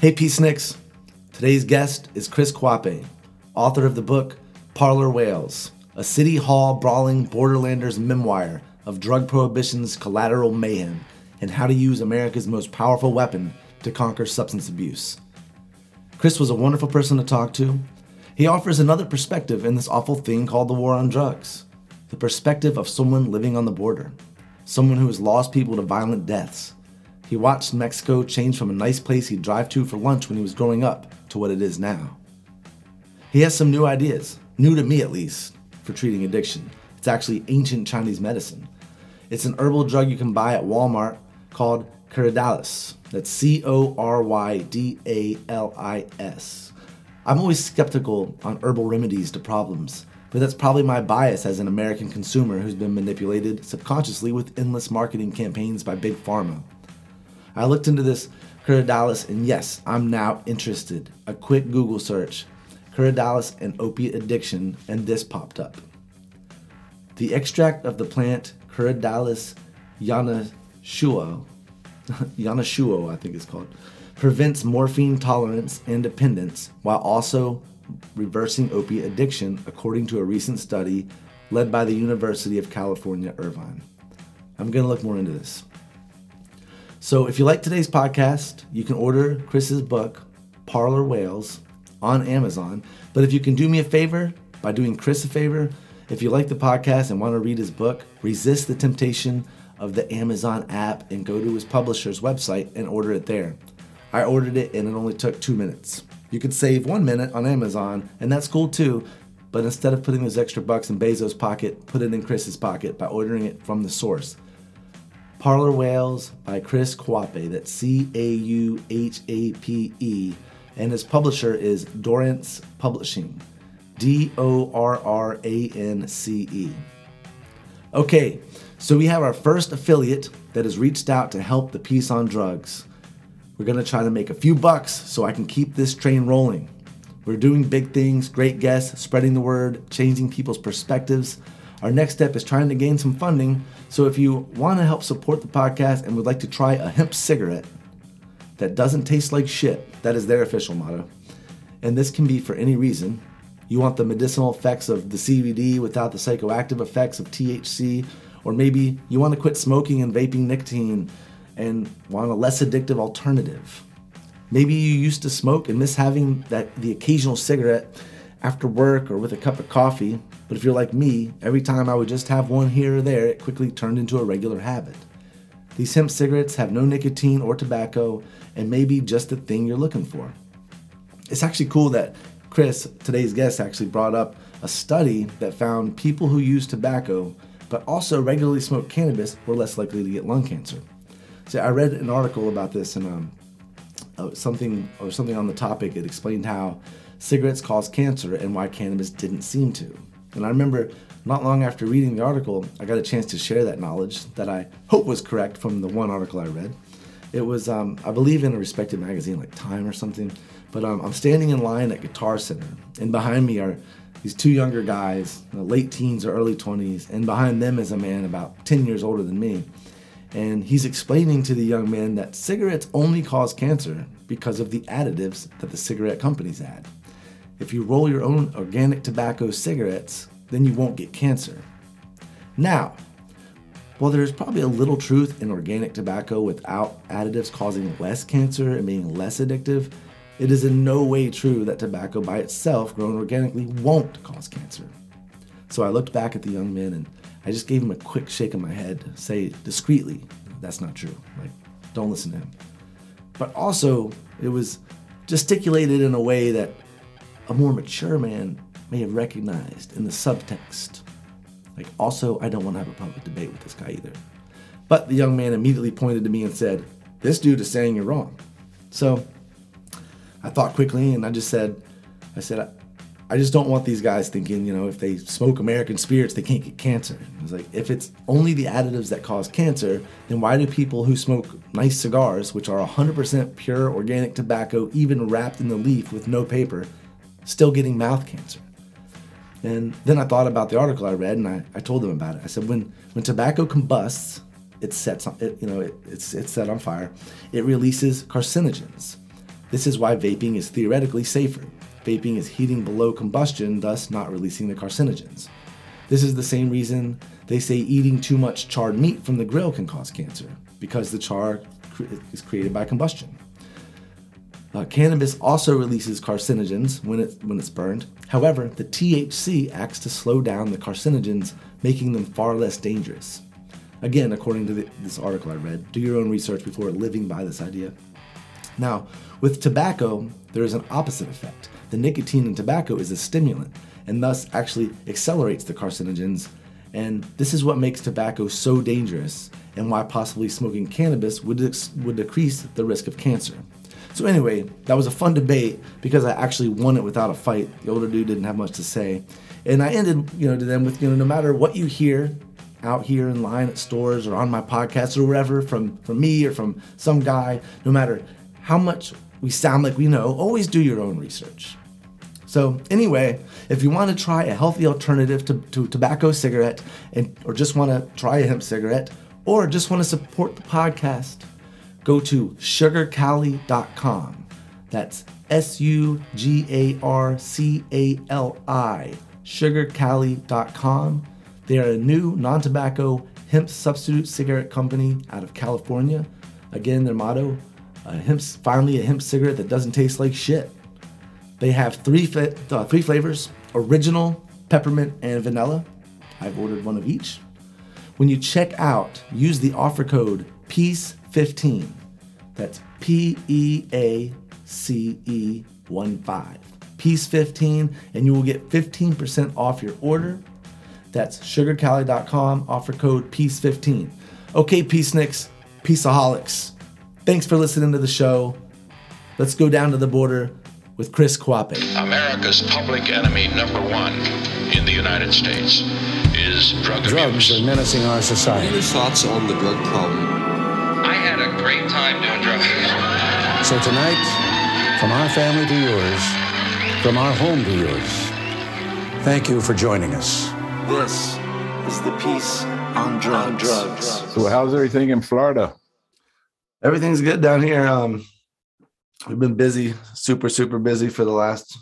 Hey, Peaceniks. Today's guest is Chris Cauhape, author of the book Parlor Whales, a City Hall brawling borderlander's memoir of drug prohibition's collateral mayhem and how to use America's most powerful weapon to conquer substance abuse. Chris was a wonderful person to talk to. He offers another perspective in this awful thing called the war on drugs the perspective of someone living on the border, someone who has lost people to violent deaths. He watched Mexico change from a nice place he'd drive to for lunch when he was growing up to what it is now. He has some new ideas, new to me at least, for treating addiction. It's actually ancient Chinese medicine. It's an herbal drug you can buy at Walmart called Corydalis. That's C O R Y D A L I S. I'm always skeptical on herbal remedies to problems, but that's probably my bias as an American consumer who's been manipulated subconsciously with endless marketing campaigns by Big Pharma. I looked into this Corydalis, and yes, I'm now interested. A quick Google search Corydalis and opiate addiction, and this popped up. The extract of the plant Corydalis yanashuo, yanashuo, I think it's called, prevents morphine tolerance and dependence while also reversing opiate addiction, according to a recent study led by the University of California, Irvine. I'm going to look more into this. So, if you like today's podcast, you can order Chris's book, Parlor Whales, on Amazon. But if you can do me a favor by doing Chris a favor, if you like the podcast and want to read his book, resist the temptation of the Amazon app and go to his publisher's website and order it there. I ordered it and it only took two minutes. You could save one minute on Amazon, and that's cool too. But instead of putting those extra bucks in Bezos' pocket, put it in Chris's pocket by ordering it from the source. Parlor Whales by Chris Cauhape, that's C A U H A P E, and his publisher is Dorrance Publishing, D O R R A N C E. Okay, so we have our first affiliate that has reached out to help the Peace on Drugs. We're gonna try to make a few bucks so I can keep this train rolling. We're doing big things, great guests, spreading the word, changing people's perspectives. Our next step is trying to gain some funding. So if you want to help support the podcast and would like to try a hemp cigarette that doesn't taste like shit, that is their official motto. And this can be for any reason. You want the medicinal effects of the CBD without the psychoactive effects of THC, or maybe you want to quit smoking and vaping nicotine and want a less addictive alternative. Maybe you used to smoke and miss having that the occasional cigarette after work or with a cup of coffee, but if you're like me, every time I would just have one here or there, it quickly turned into a regular habit. These hemp cigarettes have no nicotine or tobacco and may be just the thing you're looking for. It's actually cool that Chris, today's guest, actually brought up a study that found people who use tobacco but also regularly smoke cannabis were less likely to get lung cancer. So I read an article about this and um, uh, something or something on the topic. It explained how cigarettes cause cancer and why cannabis didn't seem to. And I remember not long after reading the article, I got a chance to share that knowledge that I hope was correct from the one article I read. It was, um, I believe, in a respected magazine like Time or something. But um, I'm standing in line at Guitar Center, and behind me are these two younger guys, late teens or early 20s, and behind them is a man about 10 years older than me. And he's explaining to the young man that cigarettes only cause cancer because of the additives that the cigarette companies add. If you roll your own organic tobacco cigarettes, then you won't get cancer. Now, while there's probably a little truth in organic tobacco without additives causing less cancer and being less addictive, it is in no way true that tobacco by itself, grown organically, won't cause cancer. So I looked back at the young men and I just gave him a quick shake of my head, say discreetly, that's not true. Like, don't listen to him. But also, it was gesticulated in a way that a more mature man may have recognized in the subtext. Like, also, I don't want to have a public debate with this guy either. But the young man immediately pointed to me and said, This dude is saying you're wrong. So I thought quickly and I just said, I said, I just don't want these guys thinking, you know, if they smoke American spirits, they can't get cancer. It's like, if it's only the additives that cause cancer, then why do people who smoke nice cigars, which are 100% pure organic tobacco, even wrapped in the leaf with no paper, still getting mouth cancer? And then I thought about the article I read, and I, I told them about it. I said, when when tobacco combusts, it sets on, it, you know, it, it's it's set on fire. It releases carcinogens. This is why vaping is theoretically safer. Vaping is heating below combustion, thus not releasing the carcinogens. This is the same reason they say eating too much charred meat from the grill can cause cancer, because the char is created by combustion. Uh, cannabis also releases carcinogens when, it, when it's burned. However, the THC acts to slow down the carcinogens, making them far less dangerous. Again, according to the, this article I read, do your own research before living by this idea. Now, with tobacco, there is an opposite effect. The nicotine in tobacco is a stimulant and thus actually accelerates the carcinogens. And this is what makes tobacco so dangerous and why possibly smoking cannabis would, would decrease the risk of cancer. So anyway, that was a fun debate because I actually won it without a fight. The older dude didn't have much to say. And I ended, you know, to them with, you know, no matter what you hear out here in line at stores or on my podcast or wherever from from me or from some guy, no matter how much we sound like we know, always do your own research. So anyway, if you want to try a healthy alternative to, to tobacco cigarette and or just want to try a hemp cigarette or just want to support the podcast, go to sugarcali.com. That's S U G A R C A L I, sugarcali.com. They are a new non tobacco hemp substitute cigarette company out of California. Again, their motto a hemp, finally a hemp cigarette that doesn't taste like shit. They have three, uh, three flavors original, peppermint, and vanilla. I've ordered one of each. When you check out, use the offer code PEACE15. That's P E A C E 1 5. PEACE15, and you will get 15% off your order. That's sugarcali.com, offer code PEACE15. Okay, Peaceniks, Peaceaholics. Thanks for listening to the show. Let's go down to the border with Chris Cauhape. America's public enemy number one in the United States is drug Drugs abuse. are menacing our society. Any thoughts on the drug problem? I had a great time doing drugs. So tonight, from our family to yours, from our home to yours, thank you for joining us. This is the Peace on Drugs. On drugs. So how's everything in Florida? Everything's good down here. Um, we've been busy, super, super busy for the last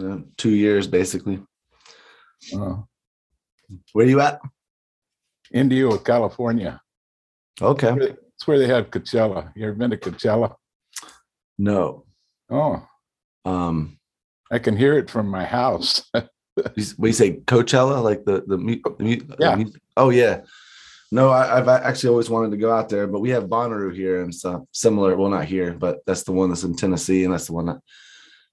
uh, two years, basically. Uh, Where you at? Indio, California. Okay. It's where they have Coachella. You ever been to Coachella? No. Oh, Um, I can hear it from my house. you say Coachella, like the the, mu- the mu- the Yeah. music? Oh yeah. No, I, I've actually always wanted to go out there, but we have Bonnaroo here and stuff similar. Well, not here, but that's the one that's in Tennessee, and that's the one that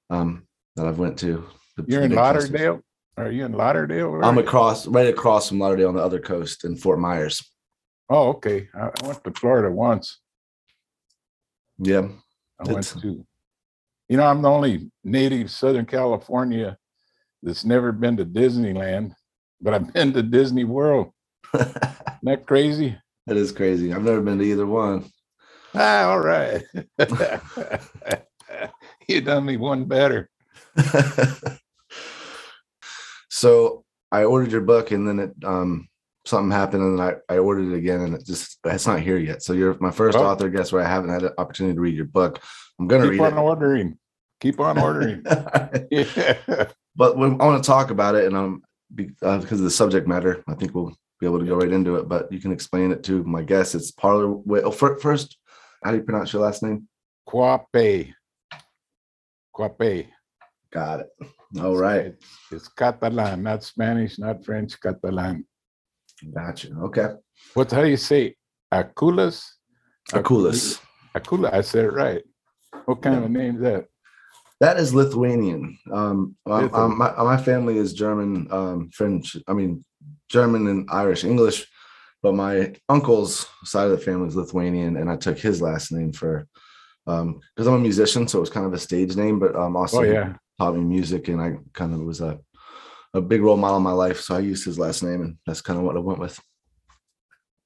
um that I've went to. The- You're in festivals. Lauderdale? Are you in Lauderdale? I'm across, right across from Lauderdale on the other coast in Fort Myers. Oh, okay. I, I went to Florida once. Yeah. I went to, you know, I'm the only native Southern California that's never been to Disneyland, but I've been to Disney World. Isn't that crazy? That is crazy. I've never been to either one. Ah, all right. you done me one better. so I ordered your book and then it um something happened and I, I ordered it again and it just it's not here yet. So you're my first Oh. author guest where I haven't had an opportunity to read your book. I'm gonna Keep read on ordering. Keep on ordering. yeah. but when, I want to talk about it and I'm uh, because of the subject matter, I think we'll be able to go right into it. But you can explain it to my guest. It's Parlor. Wait, oh, fir- first, how do you pronounce your last name? Quape. Quape. Got it. All right. It's Catalan, not Spanish, not French, Catalan. Gotcha. Okay. What how do you say? Aculas? Aculis. Acula. I said it right. What kind of a name is that? That is Lithuanian. Um, um, Lithu- um, my, my family is German, um, French. I mean, German and Irish, English. But my uncle's side of the family is Lithuanian, and I took his last name for um because I'm a musician, so it was kind of a stage name. But um, also Oh yeah. taught me music, and I kind of was a a big role model in my life. So I used his last name, and that's kind of what I went with.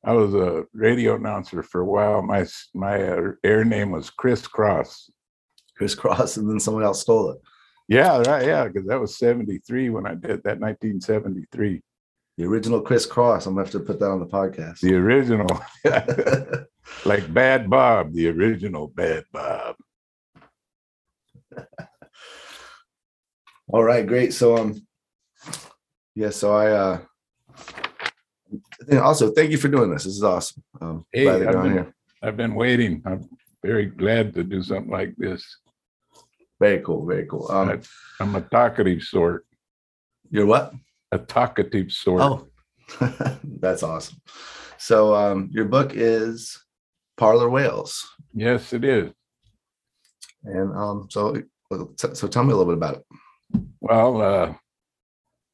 I was a radio announcer for a while. My my uh, air name was Chris Cross. Chris Cross, and then someone else stole it. Yeah, right. Yeah, because that was 73 when I did that, 1973. The original Chris Cross. I'm gonna have to put that on the podcast. The original, like Bad Bob, the original Bad Bob. All right, great. So um yeah, so I uh also thank you for doing this. This is awesome. Um Hey, I've been- here. I've been waiting. I'm very glad to do something like this. Very cool, very cool. Um I'm a talkative sort, you're what? a talkative sort. Oh, that's awesome. So, um, your book is Parlor Whales, Yes, it is. and um, so so tell me a little bit about it. Well, uh,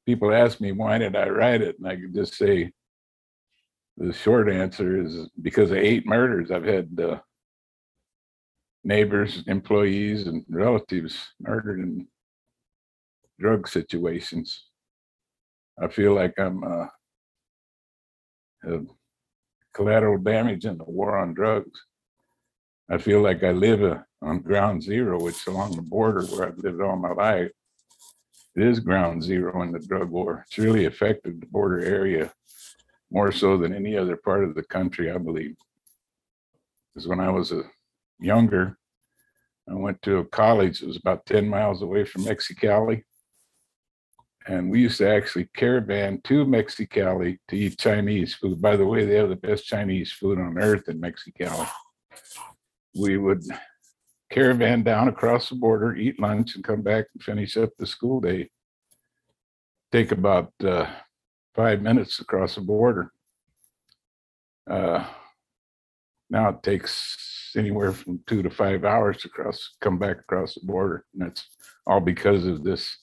people ask me why did I write it, and I could just say the short answer is because of eight murders. I've had uh, neighbors, employees, and relatives murdered in drug situations. I feel like I'm uh, collateral damage in the war on drugs. I feel like I live uh, on ground zero, which is along the border where I've lived all my life it is ground zero in the drug war. It's really affected the border area more so than any other part of the country, I believe. Because when I was a younger, I went to a college that was about 10 miles away from Mexicali. And we used to actually caravan to Mexicali to eat Chinese food. By the way, they have the best Chinese food on earth in Mexicali. We would caravan down across the border, eat lunch, and come back and finish up the school day. Take about uh, five minutes across the border. Uh, now it takes anywhere from two to five hours to cross, come back across the border, and that's all because of this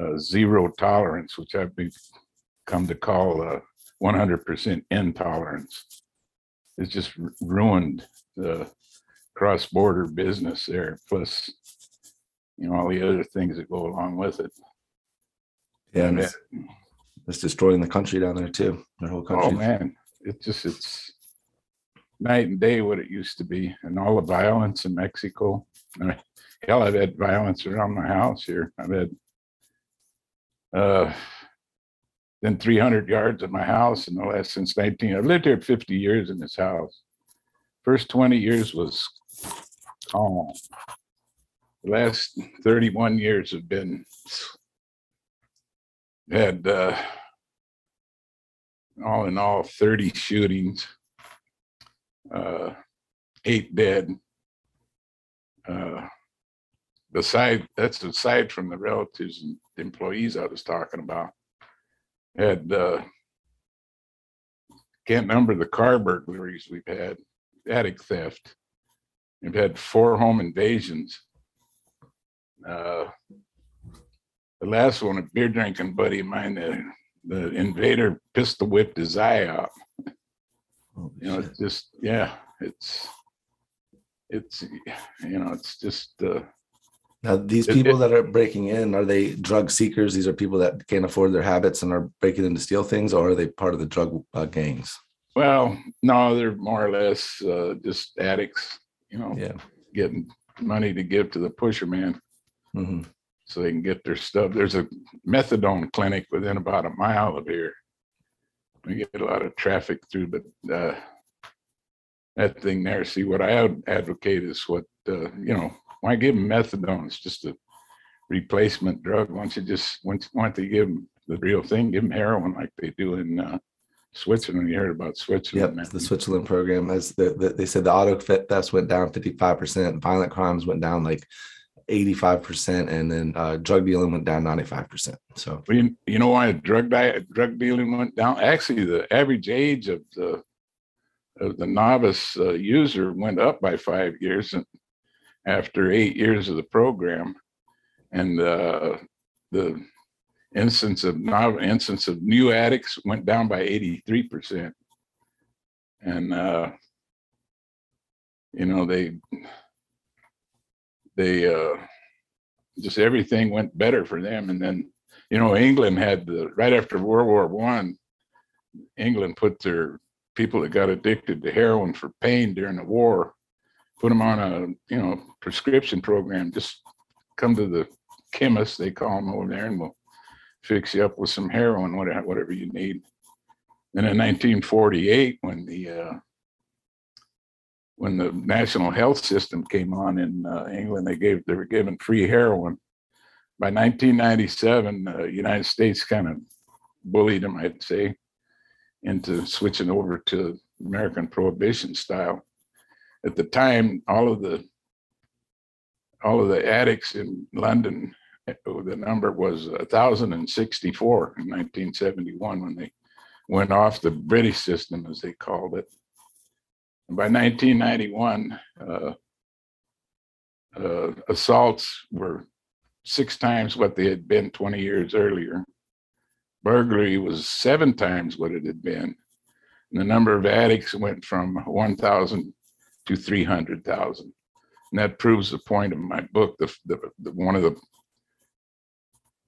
uh, zero tolerance, which I've come to call uh, 100% intolerance. It's just ru- ruined the cross-border business there, plus, you know, all the other things that go along with it. Yeah, and it's, it's destroying the country down there too. The whole country. Oh, man, it just, it's night and day what it used to be, and all the violence in Mexico. I mean, Hell, I've had violence around my house here. I've had uh, then three hundred yards of my house in the last since nineteen, I've lived here fifty years in this house. First twenty years was calm. The last thirty-one years have been had uh, all in all, 30 shootings, uh, eight dead. Uh, that's aside from the relatives and employees I was talking about. Had, uh, can't number the car burglaries we've had, attic theft. We've had four home invasions. Uh, the last one, a beer drinking buddy of mine, the, the invader pistol whipped his eye out. Holy You know, shit. it's just, yeah, it's, it's, you know, it's just, uh, Now, these it- people it- that are breaking in, are they drug seekers? These are people that can't afford their habits and are breaking in to steal things, or are they part of the drug uh, gangs? well, no, they're more or less, uh, just addicts, you know, Yeah. getting money to give to the pusher man hmm so they can get their stuff. There's a methadone clinic within about a mile of here. We get a lot of traffic through, but uh, that thing there, see, what I would advocate is what, uh, you know, why give them methadone? It's just a replacement drug. Why don't you just, once, once they give them the real thing, give them heroin like they do in uh, Switzerland. You heard about Yep, Switzerland. man. the Switzerland program As the, the they said the auto thefts went down 55%, violent crimes went down like 85%, and then uh, drug dealing went down 95%. So Well, you, you know why drug diet, drug dealing went down? Actually, the average age of the of the novice uh, user went up by five years and after eight years of the program, and uh, the instance of instance of new addicts went down by eighty three percent, and uh, you know they they uh, just everything went better for them, and then you know, England had the right after World War One, England put their people that got addicted to heroin for pain during the war, put them on a you know prescription program. Just come to the chemist, they call them over there, and we'll fix you up with some heroin, whatever whatever you need. And in 1948, when the uh, when the national health system came on in uh, England, they gave they were given free heroin by 1997, the United States kind of bullied them, I'd say, into switching over to American Prohibition style. At the time, all of the all of the addicts in London, the number was 1,064 in 1971 when they went off the British system, as they called it. And by 1991, uh, uh, assaults were six times what they had been 20 years earlier. Burglary was seven times what it had been. And the number of addicts went from 1,000 to 300,000. And that proves the point of my book. The, the, the, one of the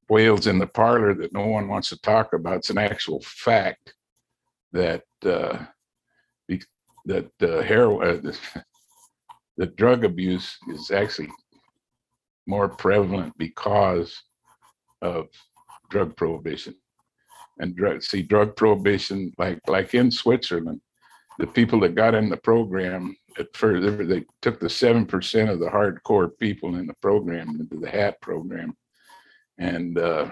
whales in the parlor that no one wants to talk about. It's an actual fact that uh, that uh, heroin, uh, that drug abuse is actually more prevalent because of drug prohibition. And drug, see, drug prohibition, like like in Switzerland, the people that got in the program at first, they took the seven percent of the hardcore people in the program into the HAT program, and uh,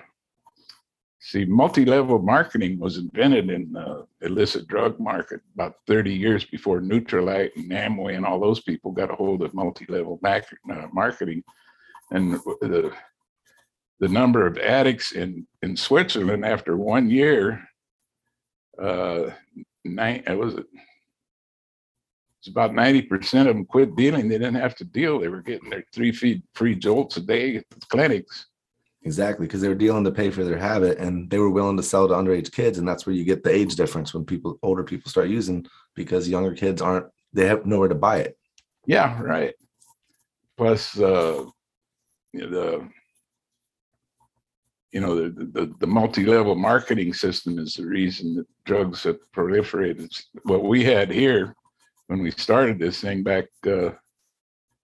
See, multi-level marketing was invented in the illicit drug market about 30 years before Nutrilite and Amway and all those people got a hold of multi-level uh, marketing. And the the number of addicts in in Switzerland after one year, uh, nine, it was it's about 90% of them quit dealing. They didn't have to deal. They were getting their three feet free jolts a day at the clinics. Exactly, because they were dealing to pay for their habit, and they were willing to sell to underage kids, and that's where you get the age difference when people, older people, start using because younger kids aren't, they have nowhere to buy it. Yeah, right. Plus, uh, the you know the, the, the multi-level marketing system is the reason that drugs have proliferated. What we had here when we started this thing back, uh,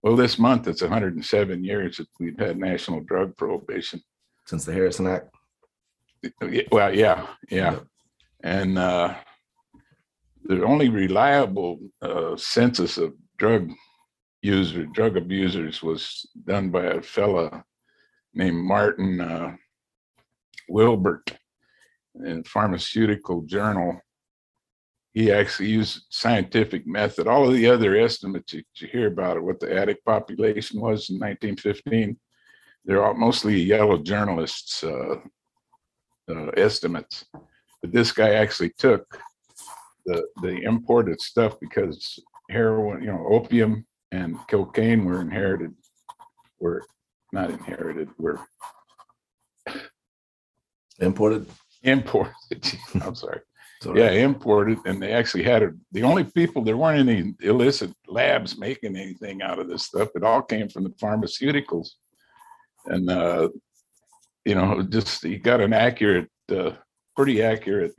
well, this month it's 107 years that we've had national drug prohibition since the Harrison Act. Well, yeah, yeah. And uh, the only reliable uh, census of drug users, drug abusers, was done by a fella named Martin uh, Wilbert in Pharmaceutical Journal. He actually used scientific method. All of the other estimates you, you hear about it, what the addict population was in 1915, they're all mostly yellow journalists uh, uh, estimates. But this guy actually took the the imported stuff because heroin, you know, opium and cocaine were inherited, were not inherited, were imported. Imported. I'm sorry. Yeah, imported, and they actually had it. The only people there weren't any illicit labs making anything out of this stuff. It all came from the pharmaceuticals and uh, you know, just he got an accurate, uh, pretty accurate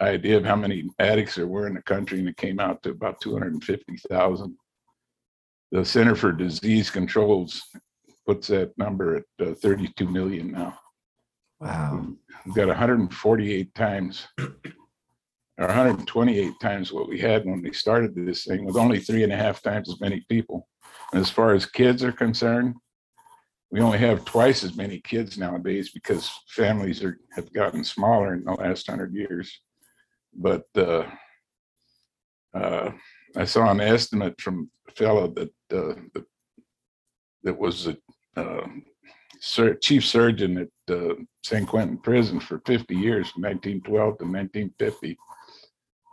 idea of how many addicts there were in the country, and it came out to about 250,000. The Center for Disease Controls puts that number at uh, 32 million now. Wow. We've got 148 times or 128 times what we had when we started this thing with only three and a half times as many people. And as far as kids are concerned, we only have twice as many kids nowadays because families are have gotten smaller in the last hundred years. But uh, uh, I saw an estimate from a fellow that uh, that, that was a uh, chief surgeon at uh, San Quentin Prison for 50 years, from 1912 to 1950,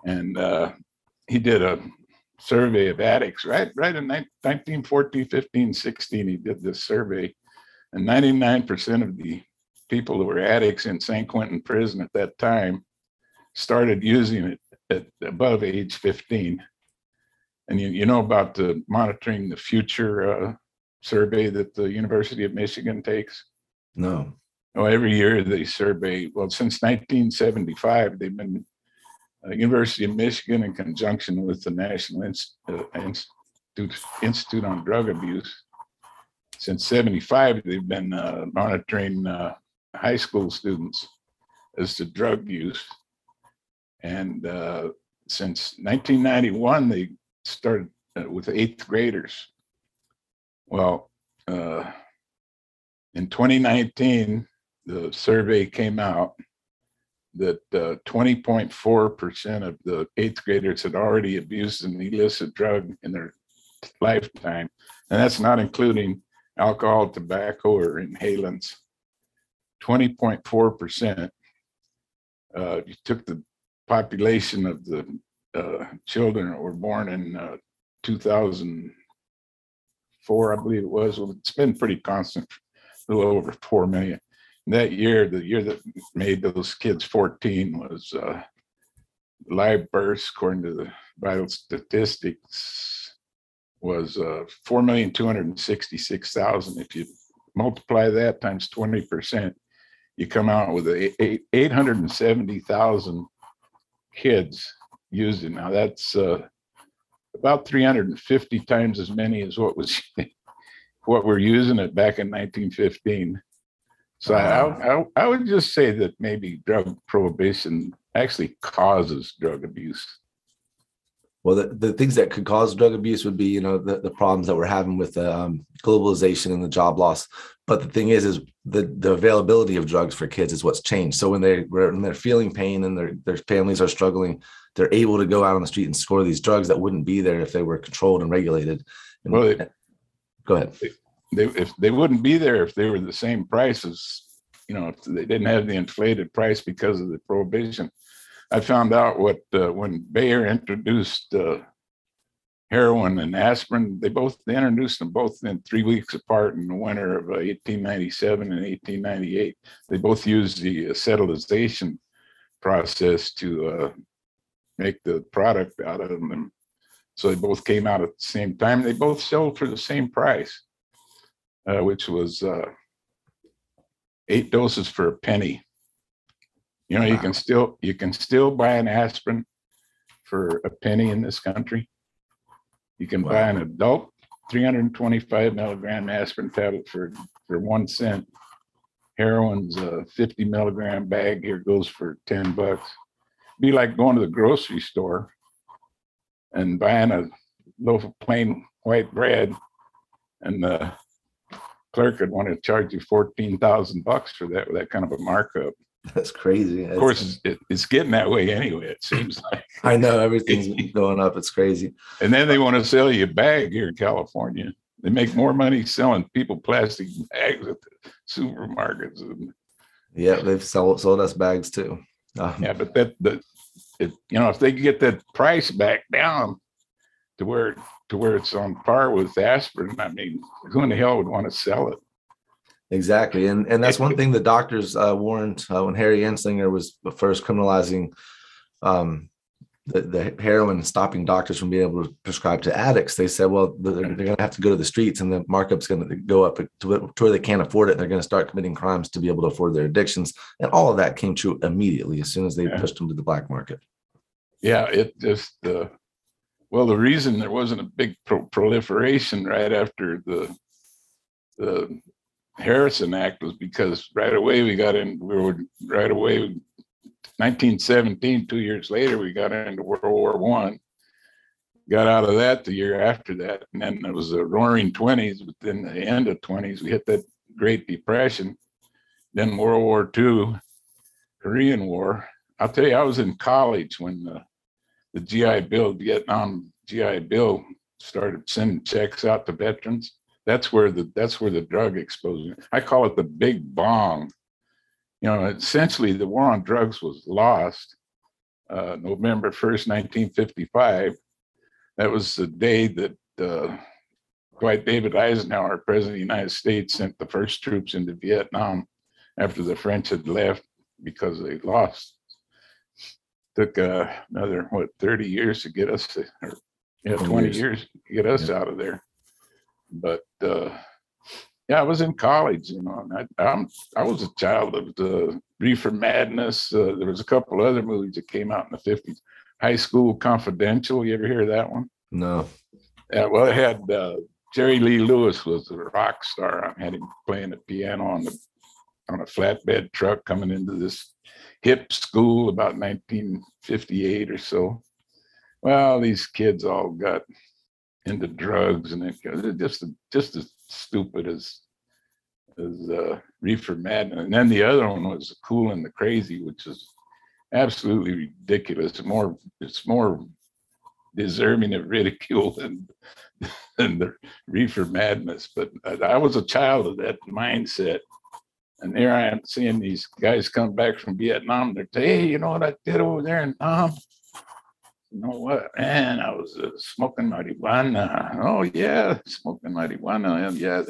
and uh, he did a survey of addicts right right in 1914 15 16 he did this survey and 99% of the people who were addicts in San Quentin prison at that time started using it at above age 15. And you, you know about the monitoring the future uh, survey that the University of Michigan takes? No. Oh, every year they survey. Well, since 1975, they've been uh, University of Michigan in conjunction with the National Inst- uh, Institute, Institute on Drug Abuse since 75, they've been uh, monitoring uh, high school students as to drug use. And uh, since 1991, they started uh, with eighth graders. Well, uh, in 2019, the survey came out that uh, 20.4% of the eighth graders had already abused an illicit drug in their lifetime. And that's not including alcohol, tobacco, or inhalants. 20.4%. Uh, you took the population of the uh, children that were born in uh, 2004, I believe it was. Well, it's been pretty constant, a little over 4 million. That year, the year that made those kids 14 was uh, live births, according to the vital statistics, was uh, 4,266,000. If you multiply that times 20%, you come out with eight- 870,000 kids using. Now that's uh, about 350 times as many as what was what we're using it back in 1915. So I, I, I would just say that maybe drug prohibition actually causes drug abuse. Well, the, the things that could cause drug abuse would be, you know, the, the problems that we're having with um, globalization and the job loss. But the thing is, is the, the availability of drugs for kids is what's changed. So when they when they're feeling pain and their their families are struggling, they're able to go out on the street and score these drugs that wouldn't be there if they were controlled and regulated. And- Well, it- go ahead. They, if they wouldn't be there if they were the same price as, you know, if they didn't have the inflated price because of the prohibition. I found out what, uh, when Bayer introduced, uh, heroin and aspirin, they both, they introduced them both in three weeks apart in the winter of uh, eighteen ninety-seven and eighteen ninety-eight. They both used the acetylization process to, uh, make the product out of them. So they both came out at the same time. They both sold for the same price, uh, which was uh, eight doses for a penny. You know, you can still you can still buy an aspirin for a penny in this country. You can buy an adult 325 milligram aspirin tablet for for one cent. Heroin's a 50 milligram bag here goes for 10 bucks. Be like going to the grocery store and buying a loaf of plain white bread and the clerk would want to charge you fourteen thousand bucks for that, with that kind of a markup. That's crazy. Of course, it's, it's getting that way anyway, it seems like. I know everything's going up. It's crazy. And then they want to sell you a bag here in California. They make more money selling people plastic bags at the supermarkets. Yeah, they've sold sold us bags too. Um, Yeah, but that, that, it, you know, if they get that price back down to where, to where it's on par with aspirin, I mean, who in the hell would want to sell it? Exactly, and and that's one thing the doctors uh, warned uh, when Harry Anslinger was first criminalizing um, the, the heroin, and stopping doctors from being able to prescribe to addicts. They said, well, they're, they're going to have to go to the streets, and the markup's going to go up to, to where they can't afford it. And they're going to start committing crimes to be able to afford their addictions, and all of that came true immediately as soon as they Yeah. pushed them to the black market. Yeah, it just, uh, well, the reason there wasn't a big pro- proliferation right after the, the Harrison Act was because right away we got in, we were right away, 1917, two years later, we got into World War One. Got out of that the year after that, and then it was the roaring twenties, but then the end of twenties, we hit that Great Depression. Then World War Two, Korean War. I'll tell you, I was in college when the the GI Bill, Vietnam GI Bill started sending checks out to veterans. That's where the that's where the drug exposure. I call it the big bong. You know, essentially the war on drugs was lost uh, November first, nineteen fifty-five. That was the day that uh, Dwight David Eisenhower, President of the United States, sent the first troops into Vietnam after the French had left because they lost took uh, another what 30 years to get us to, or yeah 20 20 years. years to get us out of there but uh yeah i was in college you know and i I'm, i was a child of the reefer madness. Uh, there was a couple other movies that came out in the 50s high school confidential you ever hear that one? No, yeah well it had uh jerry lee lewis was a rock star. I had him playing the piano on the on a flatbed truck coming into this hip school about 1958 or so. Well, these kids all got into drugs and it, just just as stupid as was uh, Reefer Madness, and then the other one was Cool and the Crazy, which is absolutely ridiculous. More, it's more deserving of ridicule than than the Reefer Madness. But I was a child of that mindset, and here I am seeing these guys come back from Vietnam. They're saying, "Hey, you know what I did over there in Nam?" You know what, man? I was uh, smoking marijuana. Oh yeah, smoking marijuana. And yeah,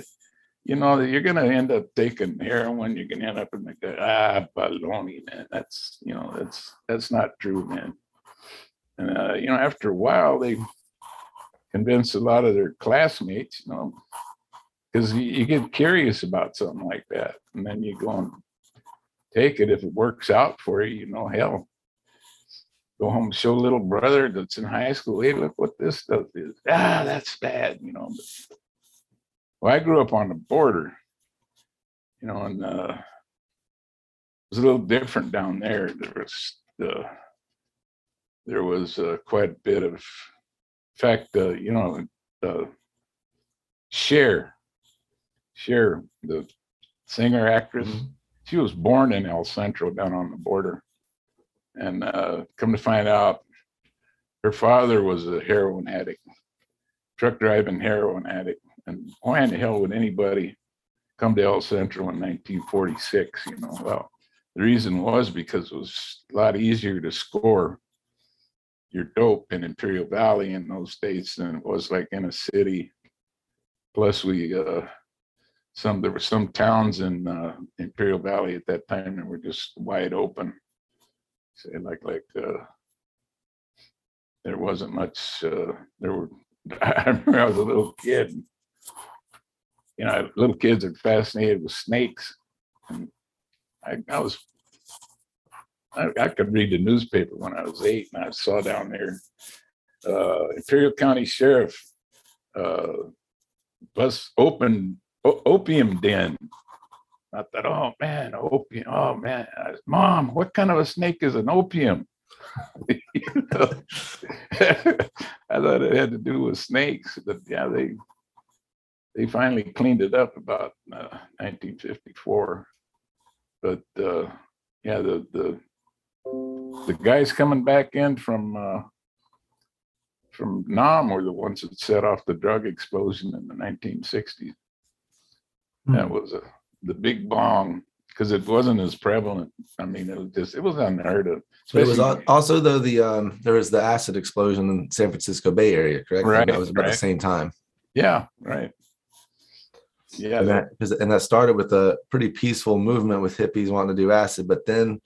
you know, you're going to end up taking heroin. You're going to end up in the ah baloney, man. That's you know, that's that's not true, man. And uh, you know, after a while, they convinced a lot of their classmates, you know, because you, you get curious about something like that, and then you go and take it if it works out for you. You know, hell, go home show little brother that's in high school hey look what this stuff is. Ah that's bad you know but, well i grew up on the border you know and uh it was a little different down there. There was uh, there was uh, quite a bit of in fact uh, you know uh, Cher Cher the singer actress Mhm. she was born in el centro down on the border and uh, come to find out, her father was a heroin addict, truck driving heroin addict. And why in the hell would anybody come to El Centro in 1946? You know, well, the reason was because it was a lot easier to score your dope in Imperial Valley in those days than it was like in a city. Plus, we uh, some there were some towns in uh, Imperial Valley at that time that were just wide open say like like uh there wasn't much uh there were I remember I was a little kid. You know, little kids are fascinated with snakes. And I, I was I, I could read the newspaper when I was eight and I saw down there uh Imperial County Sheriff uh bus open o- opium den I thought, oh man, opium. Oh man, mom, what kind of a snake is an opium? You know? I thought it had to do with snakes, but yeah, they they finally cleaned it up about uh, 1954. But uh, yeah, the the the guys coming back in from uh, from Nam were the ones that set off the drug explosion in the 1960s. That was a the big bong because it wasn't as prevalent. I mean, it was just it was unheard of. But it was also though the um there was the acid explosion in San Francisco Bay Area, correct? Right, That was about the same time. yeah, right. Yeah, and that- and that started with a pretty peaceful movement with hippies wanting to do acid, but then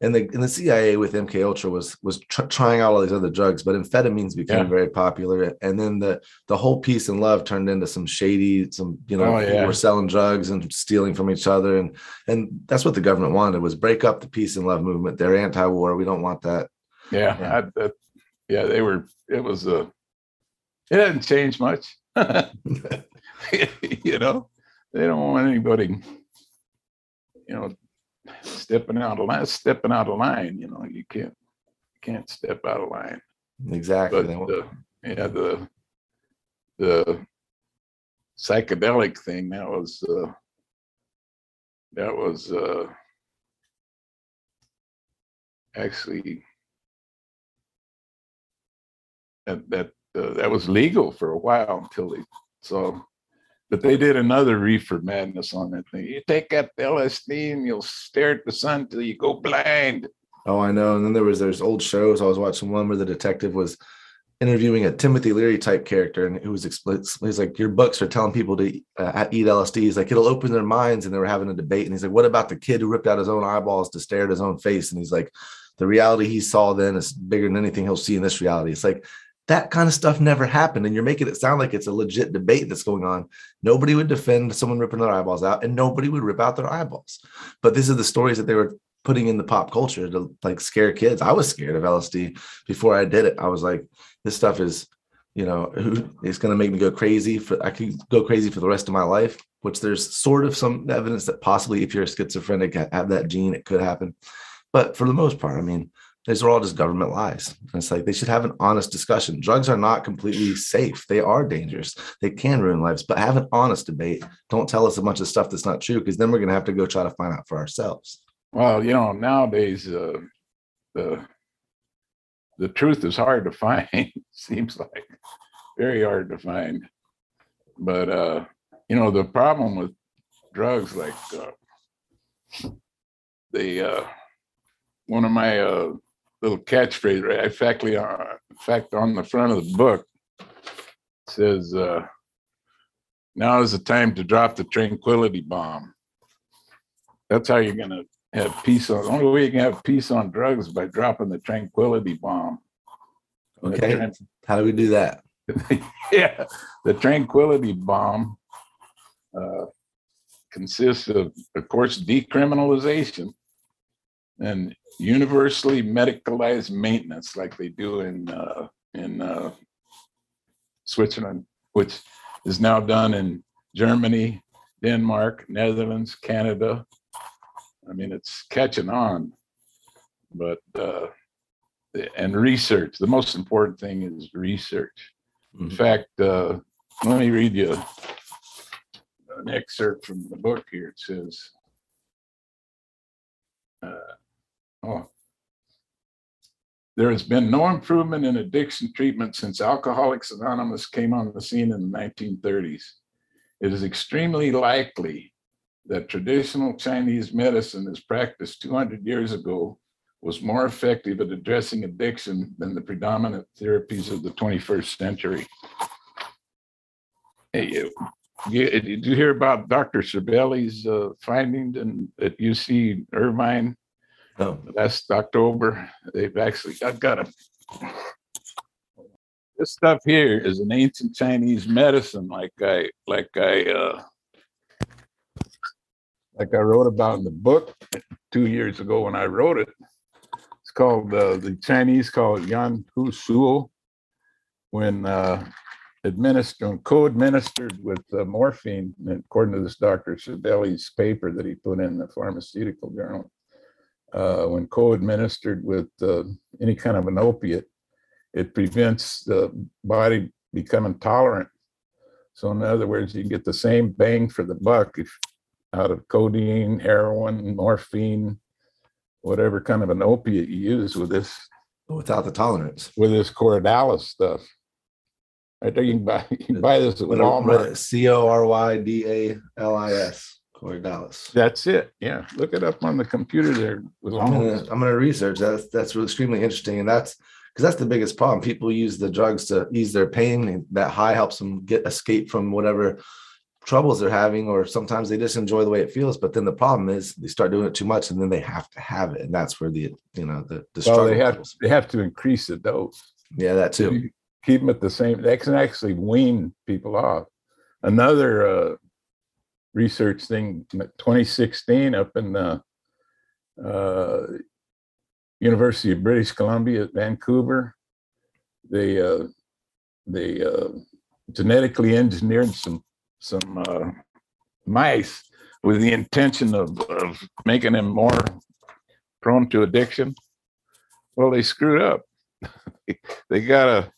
and the and the CIA with MK Ultra was was tr- trying out all these other drugs, but amphetamines became Yeah. very popular, and then the the whole peace and love turned into some shady, some you know Oh, people yeah. were selling drugs and stealing from each other, and and that's what the government wanted was break up the peace and love movement. They're anti-war. We don't want that. yeah, yeah. I, that, yeah. They were. It was a. It hadn't changed much. you know, they don't want anybody. You know, stepping out of line. Stepping out of line. You know, you can't. Can't step out of line. Exactly. but uh, yeah the the psychedelic thing that was uh that was uh actually that that uh, that was legal for a while until they so but they did another reefer madness on that thing you take that lsd and you'll stare at the sun till you go blind Oh, I know. And then there was there's old shows. I was watching one where the detective was interviewing a Timothy Leary type character, and it was explicit. He's like, "Your books are telling people to uh, eat LSD." He's like, "It'll open their minds," and they were having a debate. And he's like, "What about the kid who ripped out his own eyeballs to stare at his own face?" And he's like, "The reality he saw then is bigger than anything he'll see in this reality." It's like that kind of stuff never happened, and you're making it sound like it's a legit debate that's going on. Nobody would defend someone ripping their eyeballs out, and nobody would rip out their eyeballs. But these are the stories that they were putting in the pop culture to like scare kids. I was scared of LSD before I did it. I was like, this stuff is, you know, it's going to make me go crazy for, I could go crazy for the rest of my life, which there's sort of some evidence that possibly if you're a schizophrenic, ha- have that gene, it could happen. But for the most part, I mean, These are all just government lies. And it's like they should have an honest discussion. Drugs are not completely safe. They are dangerous. They can ruin lives, but have an honest debate. Don't tell us a bunch of stuff that's not true because then we're going to have to go try to find out for ourselves. Well, you know, nowadays uh, the the truth is hard to find. Seems like very hard to find. But uh, you know, the problem with drugs, like uh, the uh, one of my uh, little catchphrase, right? In fact, in fact, on the front of the book says, uh, "Now is the time to drop the tranquility bomb." That's how you're gonna have peace on. The only way you can have peace on drugs is by dropping the tranquility bomb. Okay. tran- How do we do that? yeah, the tranquility bomb uh, consists of, of course, decriminalization and universally medicalized maintenance, like they do in uh, in uh, Switzerland, which is now done in Germany, Denmark, Netherlands, Canada. I mean, it's catching on, but uh, and research. The most important thing is research. In Mhm. fact, uh, let me read you an excerpt from the book here. It says, uh, oh, there has been no improvement in addiction treatment since Alcoholics Anonymous came on the scene in the 1930s. It is extremely likely that traditional Chinese medicine as practiced 200 years ago was more effective at addressing addiction than the predominant therapies of the 21st century. Hey, you, did you hear about Dr. Civelli's uh, findings in, at UC Irvine No. last October? They've actually, I've got a, this stuff here is an ancient Chinese medicine like I, like I, uh, like I wrote about in the book two years ago when I wrote it. It's called, uh, the Chinese call it Yan Hu Suo. When, uh, administered, co-administered with uh, morphine, according to this Dr. Civelli's paper that he put in the pharmaceutical journal. Uh, when co-administered with uh, any kind of an opiate, it prevents the body becoming tolerant. So in other words, you get the same bang for the buck if out of codeine, heroin, morphine, whatever kind of an opiate you use with this Without the tolerance. with this Corydalis stuff. I think you can buy you can buy this at Walmart. C O R Y D A L I S. Corydalis. That's it. Yeah, look it up on the computer there. With I'm gonna, I'm gonna research that. That's really extremely interesting, and that's because that's the biggest problem. People use the drugs to ease their pain. and That high helps them get escape from whatever troubles they're having, or sometimes they just enjoy the way it feels. But then the problem is they start doing it too much, and then they have to have it, and that's where the you know the the Well, they have comes. they have to increase the dose. Yeah, that too. Keep them at the same. They can actually wean people off. Another uh, research thing, 2016, up in the uh, University of British Columbia at Vancouver, they uh, they uh, genetically engineered some some uh, mice with the intention of, of making them more prone to addiction. Well, they screwed up. they got a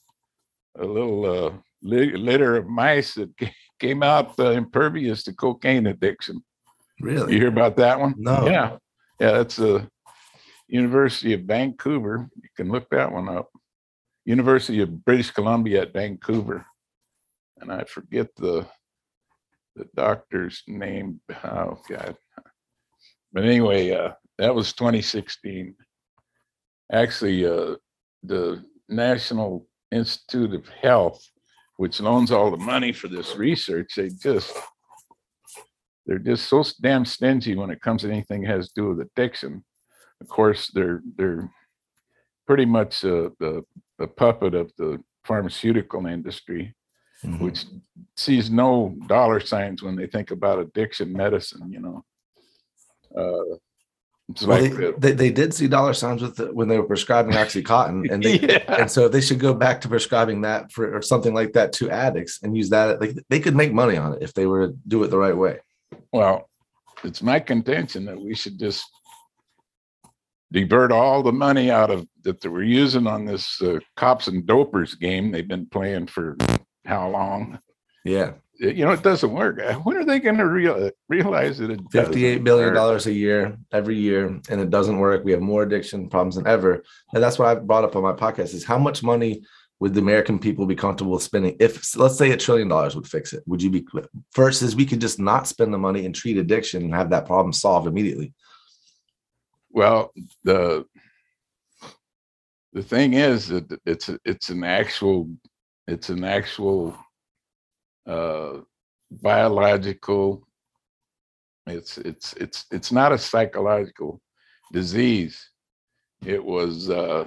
a little uh, litter of mice that came out uh, impervious to cocaine addiction. Really? You hear about that one? No. Yeah, yeah, that's the University of Vancouver. You can look that one up. University of British Columbia at Vancouver, and I forget the the doctor's name. Oh God! But anyway, uh, that was 2016. Actually, uh, the National Institute of Health, which loans all the money for this research, they just they're just so damn stingy when it comes to anything that has to do with addiction. Of course, they're they're pretty much uh, the the puppet of the pharmaceutical industry, Mhm. which sees no dollar signs when they think about addiction medicine. You know, uh, Well, they, they, they did see dollar signs with the, when they were prescribing OxyContin, and they yeah. and so they should go back to prescribing that for or something like that to addicts and use that. Like they could make money on it if they were to do it the right way. Well, it's my contention that we should just divert all the money out of that they were using on this uh, cops and dopers game they've been playing for how long? Yeah. You know, it doesn't work. Uh, When are they going to real, realize that it Fifty-eight billion dollars a year, every year, and it doesn't work. We have more addiction problems than ever, and that's what I brought up on my podcast: is how much money would the American people be comfortable spending if, let's say, a trillion dollars would fix it? Would you be versus we could just not spend the money and treat addiction and have that problem solved immediately? Well, the the thing is that it's it's an actual it's an actual uh biological it's it's it's it's not a psychological disease it was uh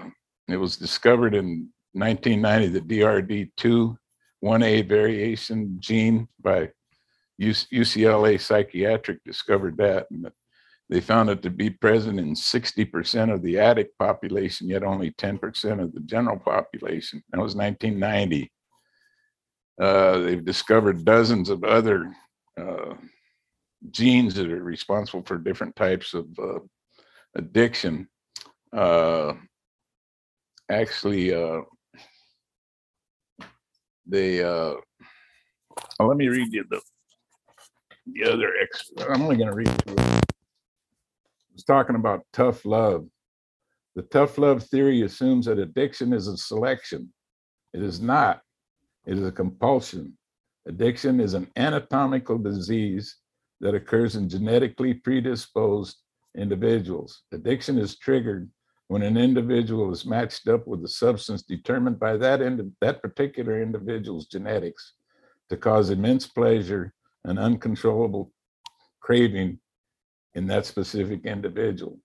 it was discovered in 1990 the drd2 1a variation gene by ucla psychiatric discovered that and they found it to be present in 60% of the addict population, yet only 10% of the general population. That was 1990. Uh, they've discovered dozens of other uh, genes that are responsible for different types of uh, addiction. Uh, actually, uh, they, uh, well, let me read you the, the other I'm only going to read two was talking about tough love. The tough love theory assumes that addiction is a selection. It is not. It is a compulsion. Addiction is an anatomical disease that occurs in genetically predisposed individuals. Addiction is triggered when an individual is matched up with a substance determined by that indi- that particular individual's genetics to cause immense pleasure and uncontrollable craving in that specific individual.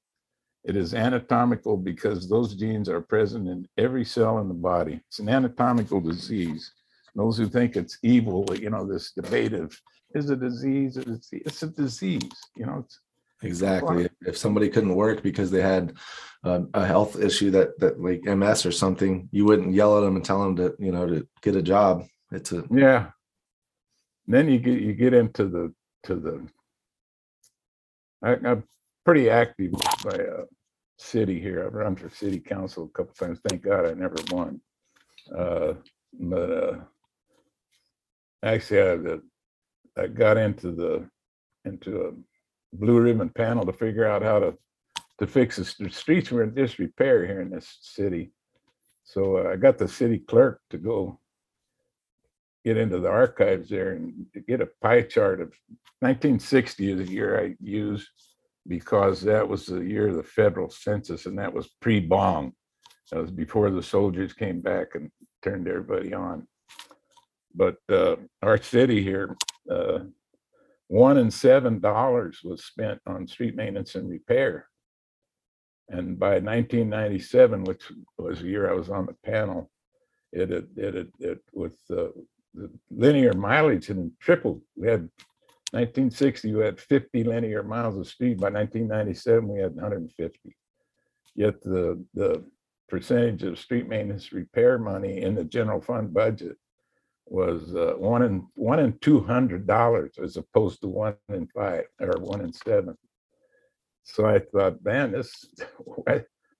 It is anatomical because those genes are present in every cell in the body. It's an anatomical disease. Those who think it's evil, you know, this debate of is it a disease? Is It's a disease, you know, it's Exactly. If somebody couldn't work because they had um, a health issue that that like MS or something, you wouldn't yell at them and tell them to you know to get a job. It's a Yeah. Then you get, you get into the, to the. I, I'm pretty active by a city here. I've run for city council a couple times. Thank God I never won. Uh, but, uh. Actually, I, I got into the, into a blue ribbon panel to figure out how to, to fix the st- streets were in disrepair here in this city. So uh, I got the city clerk to go get into the archives there and get a pie chart of 1960 is the year I used because that was the year of the federal census and that was pre-bong. That was before the soldiers came back and turned everybody on. But uh, our city here, uh, one in seven dollars was spent on street maintenance and repair. And by 1997, which was the year I was on the panel, it it had, it with uh, the linear mileage had tripled. We had 1960, we had 50 linear miles of street. By 1997, we had 150. Yet the the percentage of street maintenance repair money in the general fund budget was uh, one in one in two hundred dollars as opposed to one in five or one in seven. So I thought, man, this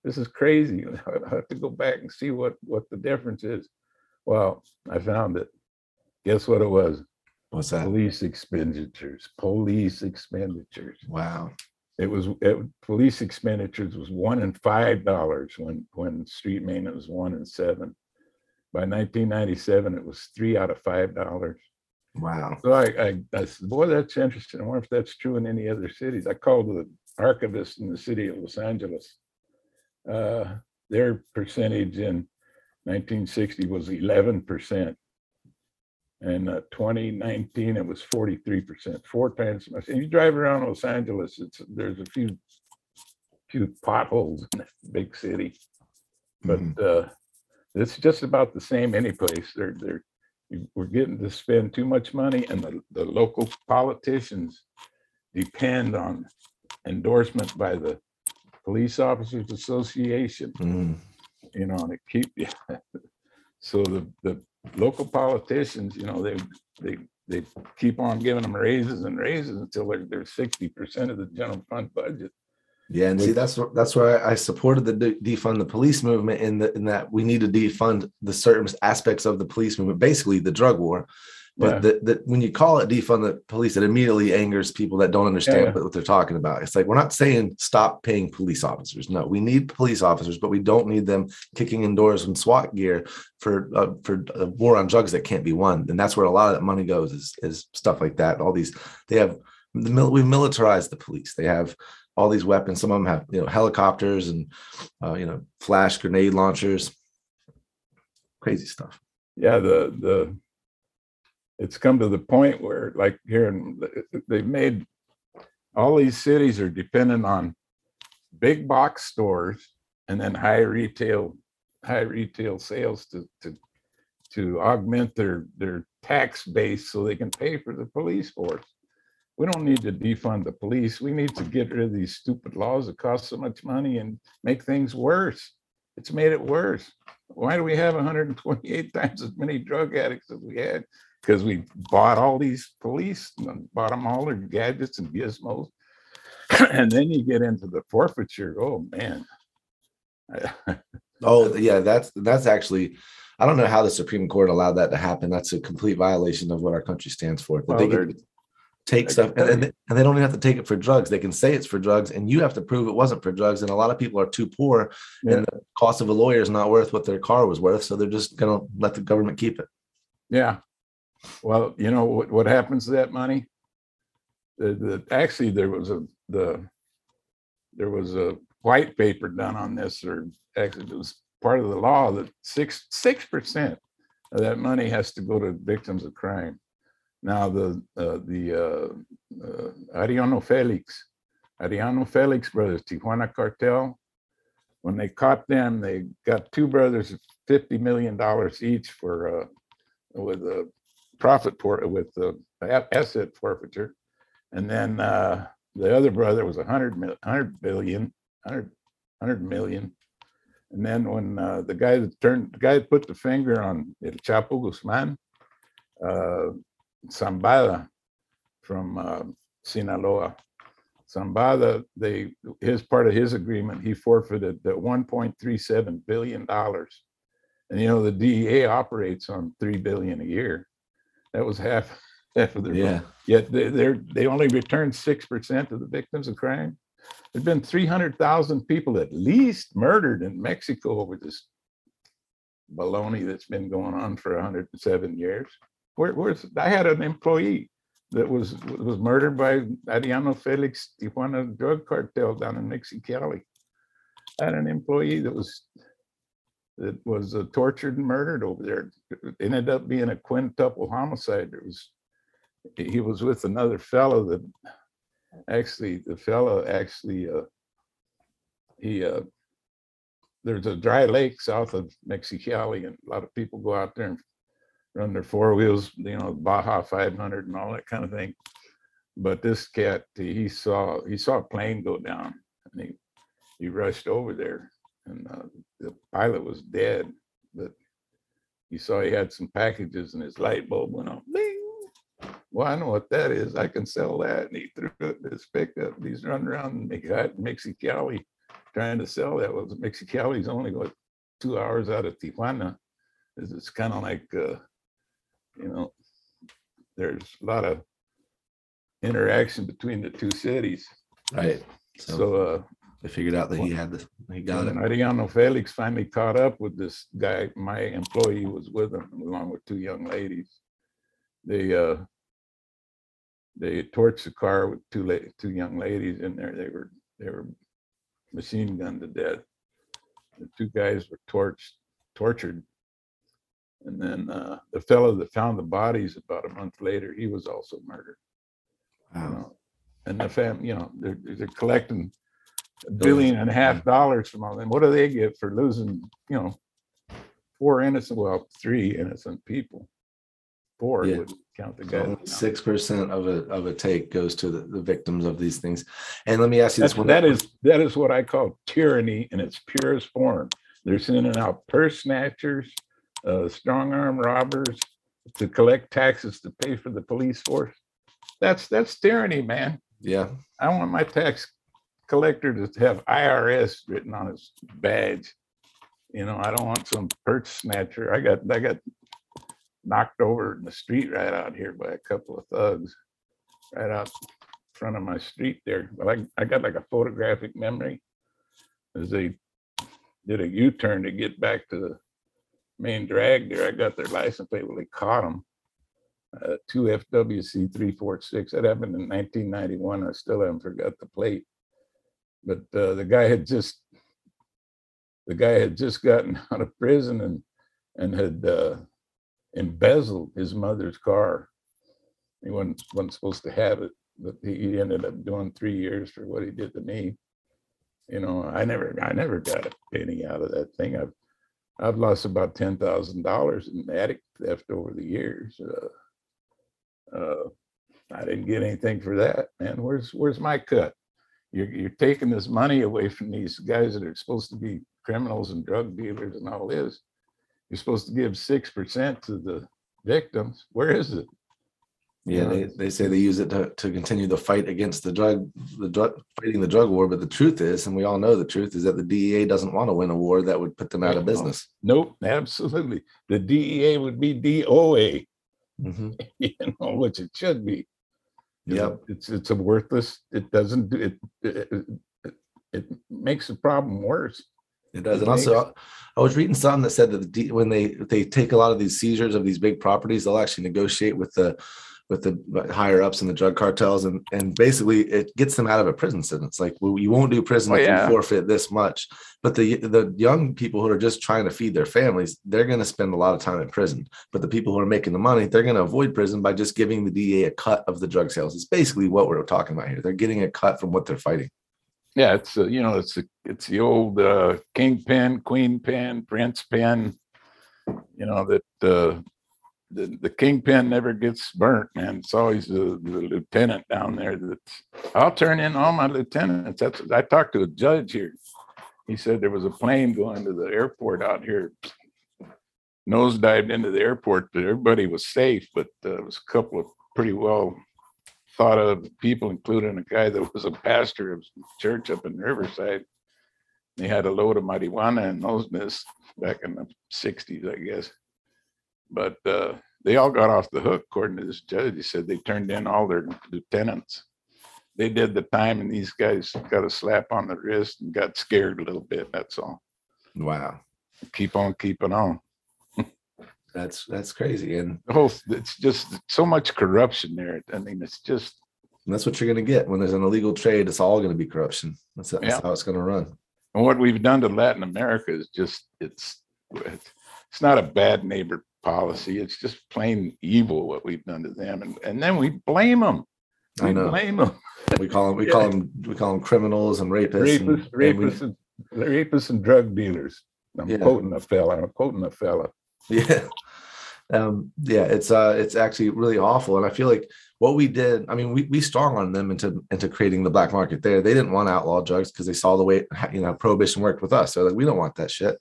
this is crazy. I have to go back and see what what the difference is. Well, I found it. Guess what it was? what's that? Police expenditures. Police expenditures. Wow. It was it, police expenditures was one in five dollars when when street maintenance was one in seven. By 1997, it was three out of five dollars. Wow. So I, I, I said, boy, that's interesting. I wonder if that's true in any other cities. I called the archivist in the city of Los Angeles. Uh, their percentage in 1960 was 11 percent. And uh, 2019, it was 43 percent, four times. And you drive around Los Angeles, it's there's a few few potholes in that big city, but Mhm. uh, it's just about the same any place. They're they're we're getting to spend too much money, and the the local politicians depend on endorsement by the Police Officers Association Mhm. you know, to keep, so the, the local politicians, you know, they, they, they keep on giving them raises and raises until they're, they're sixty percent of the general fund budget. Yeah, and see that's that's where I supported the de- defund the police movement in the in that we need to defund the certain aspects of the police movement, basically the drug war. But Yeah. the, the, when you call it defund the police, it immediately angers people that don't understand Yeah. what they're talking about. It's like we're not saying stop paying police officers. No, we need police officers, but we don't need them kicking in doors in SWAT gear for uh, for a war on drugs that can't be won. And that's where a lot of that money goes is is stuff like that. All these they have the mil- we've militarized the police. They have all these weapons. Some of them have you know helicopters and uh, you know flash grenade launchers. Crazy stuff. yeah, the, the, it's come to the point where like here in, they've made, all these cities are dependent on big box stores and then high retail, high retail sales to, to, to augment their, their tax base so they can pay for the police force. We don't need to defund the police. We need to get rid of these stupid laws that cost so much money and make things worse. It's made it worse. Why do we have hundred and twenty-eight times as many drug addicts as we had? Because we bought all these police, and bought them all their gadgets and gizmos. And then you get into the forfeiture. Oh, man. Oh yeah, that's that's actually. I don't know how the Supreme Court allowed that to happen. That's a complete violation of what our country stands for. Well, they're- take stuff and, and, they, and they don't even have to take it for drugs. They can say it's for drugs, and you have to prove it wasn't for drugs. And a lot of people are too poor, Yeah. and the cost of a lawyer is not worth what their car was worth. So they're just gonna let the government keep it. Yeah. Well, you know what, what happens to that money? The, the, actually, there was a, the, there was a white paper done on this, or actually it was part of the law that six, six percent of that money has to go to victims of crime. Now, the, uh, the, uh, uh, Arellano Felix, Arellano Felix brothers, Tijuana cartel, when they caught them, they got two brothers fifty million dollars each for, uh, with a profit for, with the asset forfeiture. And then uh, the other brother was a hundred hundred billion, hundred, hundred million. And then when uh, the guy that turned, the guy that put the finger on El Chapo Guzman, Zambada from uh, Sinaloa. Zambada, they, his part of his agreement, he forfeited the one point three seven billion dollars. And you know, the DEA operates on three billion a year. That was half, half of their. Yeah, Yet they, they're, they only return six percent of the victims of crime. There's been three hundred thousand people at least murdered in Mexico over this baloney that's been going on for hundred and seven years. Where, where's, I had an employee that was, was murdered by Adriano Felix Tijuana drug cartel down in Mexicali. I had an employee that was, that was uh, tortured and murdered over there. It ended up being a quintuple homicide. There was, he was with another fellow that, actually, the fellow actually, uh, he, uh, there's a dry lake south of Mexicali and a lot of people go out there and run their four wheels, you know, Baja 500 and all that kind of thing. But this cat, he saw, he saw a plane go down and he, he rushed over there and uh, the pilot was dead, but he saw he had some packages and his light bulb went on. Bing. Well, I know what that is. I can sell that. And he threw it in his pickup. He's running around Mex- Mexicali trying to sell that. Well, Mexicali's only what two hours out of Tijuana. It's kind of like, uh, you know, there's a lot of interaction between the two cities. right. So, So, uh, they figured out that he had this. He got it. when Arellano Felix finally caught up with this guy. My employee was with him along with two young ladies. They uh they torched the car with two la- two young ladies in there. They were they were machine gunned to death. The two guys were torched, tortured. And then uh the fellow that found the bodies about a month later, he was also murdered. you know. And the family, you know, they're, they're collecting a billion and a half dollars from all them. What do they get for losing, you know, four innocent, well, three innocent people? Four Yeah. would count the guy. Six percent of a of a take goes to the, the victims of these things. And let me ask you this one. that is, that is what I call tyranny in its purest form. They're sending out purse snatchers, uh, strong arm robbers to collect taxes to pay for the police force. That's, that's tyranny, man. Yeah. I want my tax collector to have IRS written on his badge. You know, I don't want some purse snatcher. I got, I got knocked over in the street right out here by a couple of thugs, right out front of my street there. But I, I got like a photographic memory as they did a U-turn to get back to the main drag there. I got their license plate. Well, they caught them. Uh, two FWC three four six. That happened in nineteen ninety-one. I still haven't forgot the plate. But uh, the guy had just, the guy had just gotten out of prison and and had uh, embezzled his mother's car. He wasn't, wasn't supposed to have it, but he he ended up doing three years for what he did to me. You know, I never, I never got a penny out of that thing. I've, I've lost about ten thousand dollars in attic theft over the years. Uh, uh, I didn't get anything for that, man. Where's, where's my cut? You're, you're taking this money away from these guys that are supposed to be criminals and drug dealers and all this. You're supposed to give six percent to the victims. Where is it? Yeah, Yeah. they, they say they use it to, to continue the fight against the drug, the drug, fighting the drug war. But the truth is, and we all know the truth is that the DEA doesn't want to win a war that would put them out of business. Nope, absolutely. The DEA would be DOA, Mhm. you know, which it should be. Yep. It's, it's a worthless, it doesn't, do it, it, it, makes the problem worse. It does. And also, I was reading something that said that the, D- when they they take a lot of these seizures of these big properties, they'll actually negotiate with the with the higher ups in the drug cartels, and and basically it gets them out of a prison sentence. Like, well, you won't do prison Oh, if yeah. you forfeit this much. But the the young people who are just trying to feed their families, they're going to spend a lot of time in prison. But the people who are making the money, they're going to avoid prison by just giving the DA a cut of the drug sales. It's basically what we're talking about here. They're getting a cut from what they're fighting. Yeah, it's, uh, you know, it's, the it's the old uh, kingpin, queen pin, prince pin. You know, that uh, the, the kingpin never gets burnt, man. It's always the, the lieutenant down there that I'll turn in all my lieutenants. That's, I talked to a judge here. He said there was a plane going to the airport out here. Nose dived into the airport, everybody was safe, but uh, was a couple of pretty well thought of people, including a guy that was a pastor of church up in Riverside. He had a load of marijuana and those this back in the sixties, I guess. But uh, they all got off the hook, according to this judge. He said they turned in all their lieutenants. They did the time, and these guys got a slap on the wrist and got scared a little bit. That's all. Wow, Keep on keeping on. that's that's crazy, and The whole it's just so much corruption there. I mean, it's just And that's what you're going to get when there's an illegal trade. It's all going to be corruption. That's, that's Yeah. how it's going to run. And what we've done to Latin America is just, it's, it's not a bad neighbor policy. It's just plain evil what we've done to them. And, and then we blame them. I know. blame them. We call them we Yeah. call them we call them criminals and rapists. and- Rapists, and we- rapists, and rapists and drug dealers. I'm Yeah. quoting a fella, I'm quoting a fella. yeah, um, yeah. It's uh, it's actually really awful, and I feel like what we did. I mean, we we strong on them into into creating the black market there. They didn't want to outlaw drugs because they saw the way you know prohibition worked with us. So like, we don't want that shit.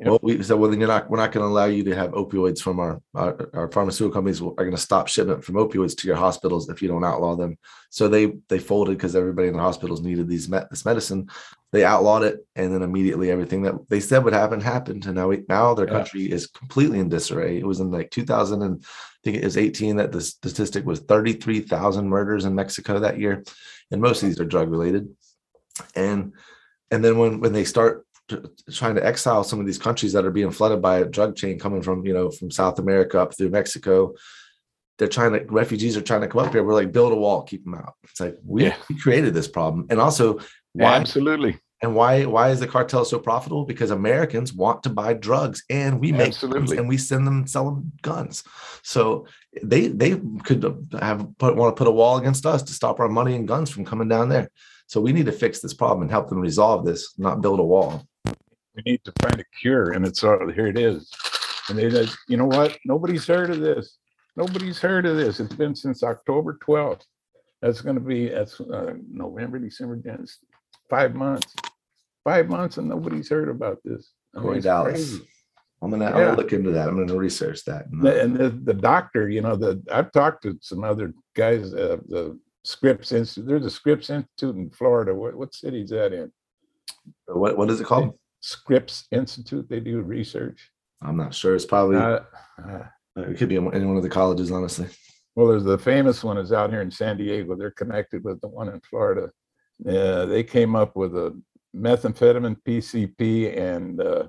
Well, we said, well, then you're not. We're not going to allow you to have opioids from our our, our pharmaceutical companies are going to stop shipment from opioids to your hospitals if you don't outlaw them. So they they folded because everybody in the hospitals needed these met, this medicine. They outlawed it, and then immediately everything that they said would happen happened. And now we, now their Yeah. country is completely in disarray. It was in like 2000 and I think it was 18 that the statistic was 33,000 murders in Mexico that year, and most of these are drug related. And and then when when they start trying to exile some of these countries that are being flooded by a drug chain coming from you know from South America up through Mexico, they're trying to refugees are trying to come up here. We're like build a wall, keep them out. It's like we, Yeah. we created this problem, and also why Absolutely. and why why is the cartel so profitable? Because Americans want to buy drugs and we make Absolutely. and we send them sell them guns. So they they could have put want to put a wall against us to stop our money and guns from coming down there. So we need to fix this problem and help them resolve this, not build a wall. We need to find a cure and it's, all here it is. And they, said, you know what? Nobody's heard of this. Nobody's heard of this. It's been since October twelfth. That's gonna be, that's uh, November, December, five months. Five months and nobody's heard about this. I mean, Corydalis. Crazy. I'm gonna, I'm gonna look into that. I'm gonna research that. And, The- And the, the doctor, you know, the, I've talked to some other guys, uh, the Scripps Institute. There's a Scripps Institute in Florida. What, what city is that in? What what is it called? Scripps Institute. They do research. I'm not sure. It's probably Uh, uh, it could be in any one of the colleges, honestly. well, there's the famous one is out here in San Diego. They're connected with the one in Florida. Uh, they came up with a methamphetamine, PCP, and uh,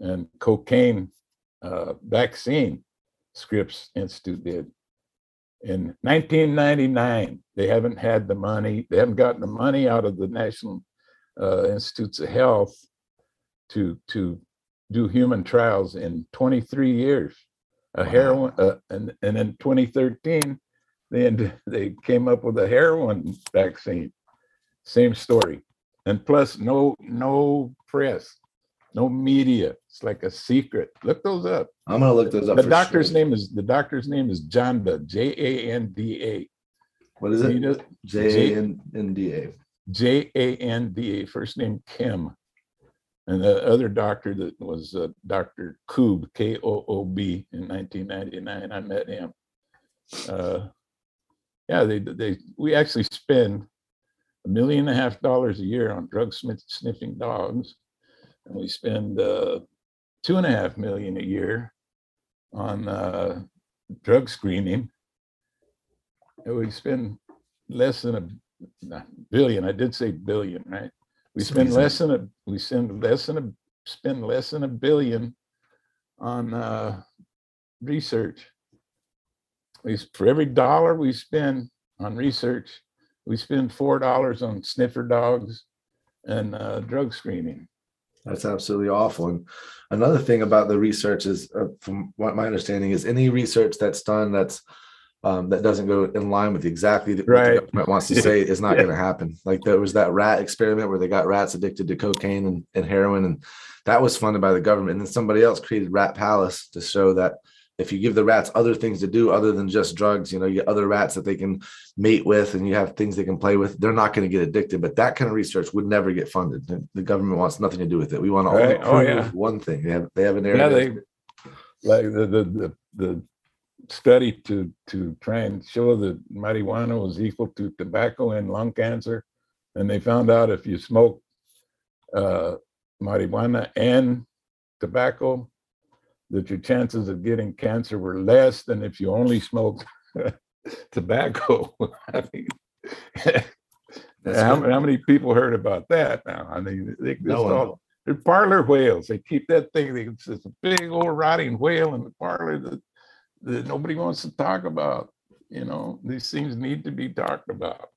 and cocaine uh, vaccine. Scripps Institute did in 1999. They haven't had the money. They haven't gotten the money out of the National uh, Institutes of Health to to do human trials in 23 years. A heroin, uh, and and in 2013, they they came up with a heroin vaccine. Same story, and plus no no press, no media. It's like a secret. Look those up. I'm gonna look those up. The doctor's sure. name is the doctor's name is Janda J A N D A. What is it? J A N N D A. J A N D A, first name Kim. And the other doctor that was uh, Dr. Koob, K O O B, in 1999. I met him. Uh, yeah, they they we actually spend a million and a half dollars a year on drug sniffing dogs, and we spend uh, two and a half million a year on uh, drug screening. And we spend less than a billion. I did say billion, right? We spend amazing. less than a we spend less than a spend less than a billion on uh, research. We for every dollar we spend on research, we spend four dollars on sniffer dogs and uh, drug screening. That's absolutely awful. And another thing about the research is, uh, from what my understanding is, any research that's done that's um, that doesn't go in line with exactly the- what the government wants to say is not Yeah. going to happen. Like there was that rat experiment where they got rats addicted to cocaine and, and heroin, and that was funded by the government. And then somebody else created Rat Palace to show that if you give the rats other things to do other than just drugs, you know, you get other rats that they can mate with and you have things they can play with, they're not going to get addicted. But that kind of research would never get funded. The, government wants nothing to do with it. We want to only Right. Oh, prove yeah. one thing. They have they have an area. Yeah, they like the the the, the study to to try and show that marijuana was equal to tobacco and lung cancer, and they found out if you smoke uh, marijuana and tobacco, that your chances of getting cancer were less than if you only smoked tobacco. I mean, how, how many people heard about that now? I mean, they, they no all, they're parlor whales. They keep that thing. They, it's a big old rotting whale in the parlor that, that nobody wants to talk about. You know, these things need to be talked about.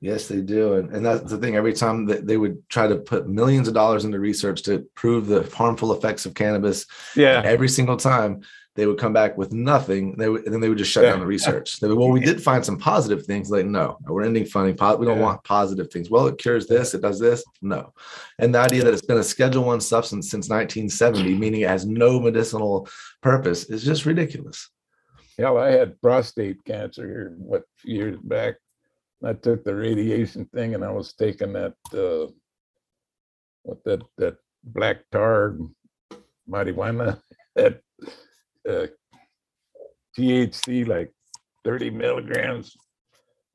Yes, they do. And, and that's the thing. Every time that they would try to put millions of dollars into research to prove the harmful effects of cannabis, Yeah. every single time they would come back with nothing. They would, and then they would just shut Yeah. down the research. They would, well, we did find some positive things. Like, no, we're ending funding. We don't Yeah. want positive things. Well, it cures this. It does this. No. And the idea that it's been a Schedule One substance since 1970, mm. meaning it has no medicinal purpose, is just ridiculous. Hell, I had prostate cancer here, what, years back. I took the radiation thing and I was taking that, uh, what that, that black tar marijuana, that, uh, THC, like thirty milligrams.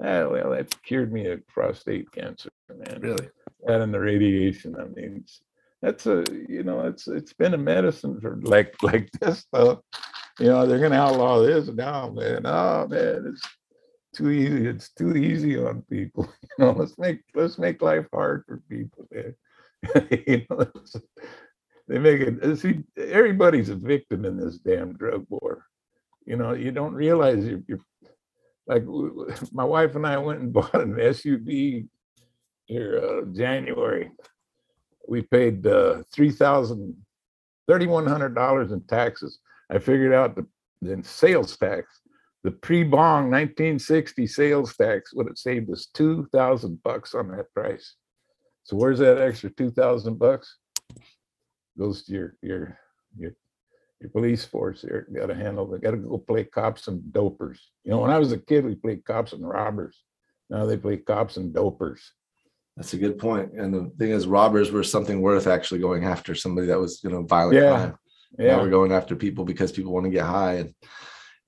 Ah, well, that cured me of prostate cancer, man. Really. That and the radiation, I mean, it's- that's a, you know, it's, it's been a medicine for like, like this stuff. You know, they're gonna outlaw this now, man. Oh, man, it's too easy. It's too easy on people. You know, let's make, let's make life hard for people. You know, They make it, uh, see, everybody's a victim in this damn drug war. You know, you don't realize you're, you're like, my wife and I went and bought an SUV here, uh, January. We paid, uh, three thousand, thirty-one hundred dollars in taxes. I figured out the, the sales tax, the pre-bong nineteen sixty sales tax would have saved us two thousand bucks on that price. So where's that extra two thousand bucks? Goes to your, your, your, your police force here, got to handle, they got to go play cops and dopers. You know, when I was a kid, we played cops and robbers. Now they play cops and dopers. That's a good point. And the thing is, robbers were something worth actually going after somebody that was, you know, violent Yeah. crime. Now Yeah, we're going after people because people want to get high. And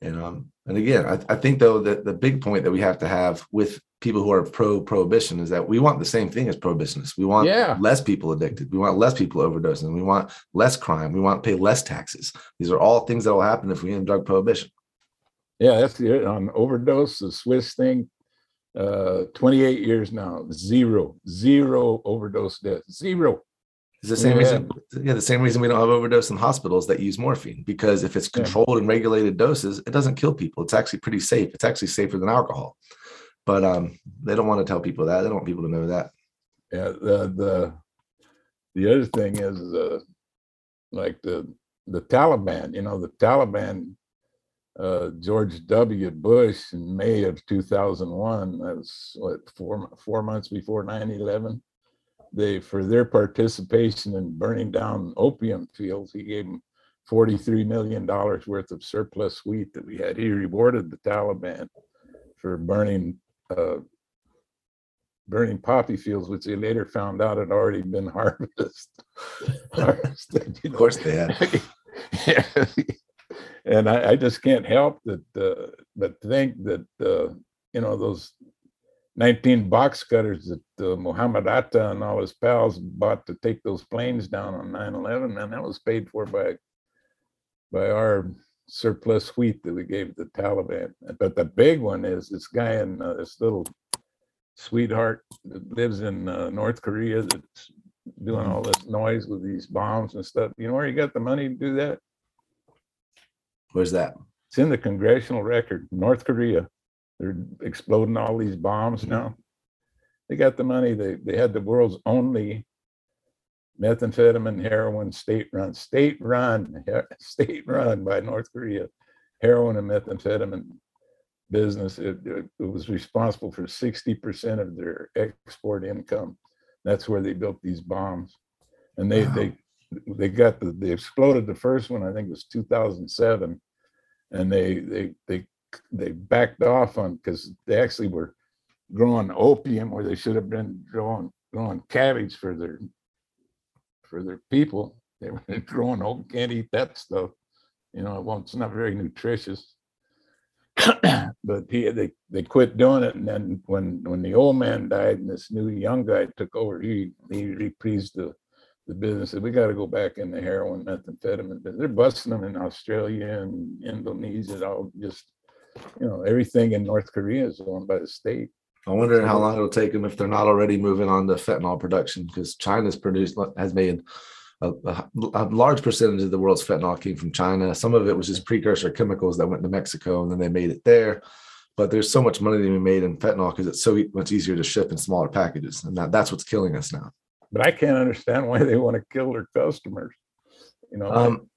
And um, and again, I, I think though that the big point that we have to have with people who are pro prohibition is that we want the same thing as prohibitionists. We want Yeah. less people addicted. We want less people overdosing. We want less crime. We want to pay less taxes. These are all things that will happen if we end drug prohibition. Yeah, that's the on overdose, the Swiss thing. Uh, 28 years now, zero, zero overdose deaths, zero. It's the same Yeah. reason, yeah, the same reason we don't have overdose in hospitals that use morphine because if it's Yeah. controlled and regulated doses, it doesn't kill people. It's actually pretty safe. It's actually safer than alcohol. But um, they don't want to tell people that. They don't want people to know that. Yeah, the the the other thing is uh, like the the Taliban. You know, the Taliban. Uh, George W. Bush in May of 2001. That's what four four months before 9/11. They for their participation in burning down opium fields, he gave them 43 million dollars worth of surplus wheat that we had. He rewarded the Taliban for burning uh, burning poppy fields, which they later found out had already been harvested. Of course they had. Yeah. and I, I just can't help that, uh, but think that, uh, you know, those 19 box cutters that uh, Muhammad Atta and all his pals bought to take those planes down on 9 11, and that was paid for by, by our surplus wheat that we gave the Taliban. But the big one is this guy in uh, this little sweetheart that lives in uh, North Korea that's doing all this noise with these bombs and stuff. You know where he got the money to do that? Where's that? It's in the congressional record. North Korea, they're exploding all these bombs now. They got the money. They they had the world's only methamphetamine heroin state run, state run, state run by North Korea, heroin and methamphetamine business. It, it, was responsible for 60% of their export income. That's where they built these bombs. And they Wow. they they got the they exploded the first one, I think it was 2007. And they they they they backed off on because they actually were growing opium where they should have been growing growing cabbage for their for their people. They were growing oak, can't eat that stuff. You know, won't, it's not very nutritious. but he they they quit doing it, and then when when the old man died and this new young guy took over, he he reprised the the business. Said we got to go back in the heroin, methamphetamine. business." They're busting them in Australia and Indonesia. All just you know everything in North Korea is owned by the state. I wonder how long it'll take them if they're not already moving on to fentanyl production because China's produced has made a, a, a large percentage of the world's fentanyl came from China. Some of it was just precursor chemicals that went to Mexico and then they made it there. But there's so much money to be made in fentanyl because it's so much easier to ship in smaller packages, and that, that's what's killing us now. But I can't understand why they want to kill their customers. You know, Um,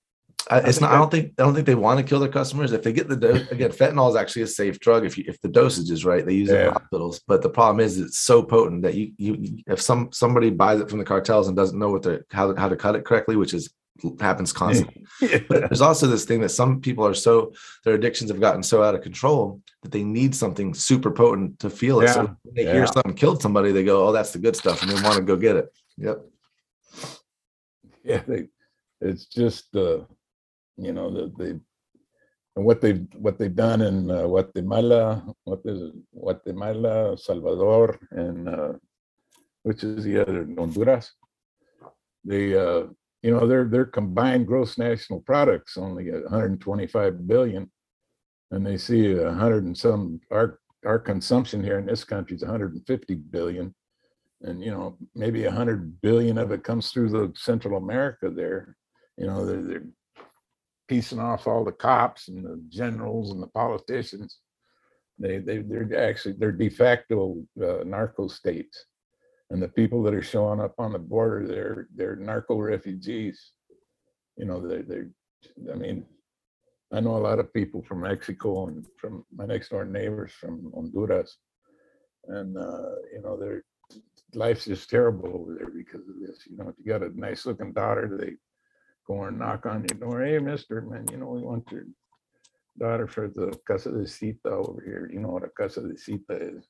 I, it's not. I don't think. I don't think they want to kill their customers. If they get the dose again, fentanyl is actually a safe drug if you if the dosage is right. They use it in hospitals, but the problem is it's so potent that you you if some somebody buys it from the cartels and doesn't know what they're how how to cut it correctly, which is happens constantly. But there's also this thing that some people are so their addictions have gotten so out of control that they need something super potent to feel it. Yeah, So when they yeah. hear something killed somebody, they go, "Oh, that's the good stuff," and they want to go get it. Yep. yeah, they, it's just uh, you know that they and what they what they've done in uh, Guatemala, what is Guatemala, Salvador, and uh, which is the other Honduras. They uh, you know their their combined gross national products only at 125 billion, and they see a hundred and some our our consumption here in this country is 150 billion and you know maybe a hundred billion of it comes through the Central America there. You know they're, they're piecing off all the cops and the generals and the politicians. They they they're actually they're de facto uh, narco states, and the people that are showing up on the border they're they're narco refugees. You know they they I mean. I know a lot of people from Mexico and from my next door neighbors from Honduras, and uh, you know they're life's just terrible over there because of this. You know, if you got a nice looking daughter, they go and knock on your door. Hey, mister, man, you know, we want your daughter for the Casa de Cita over here. You know what a Casa de Cita is.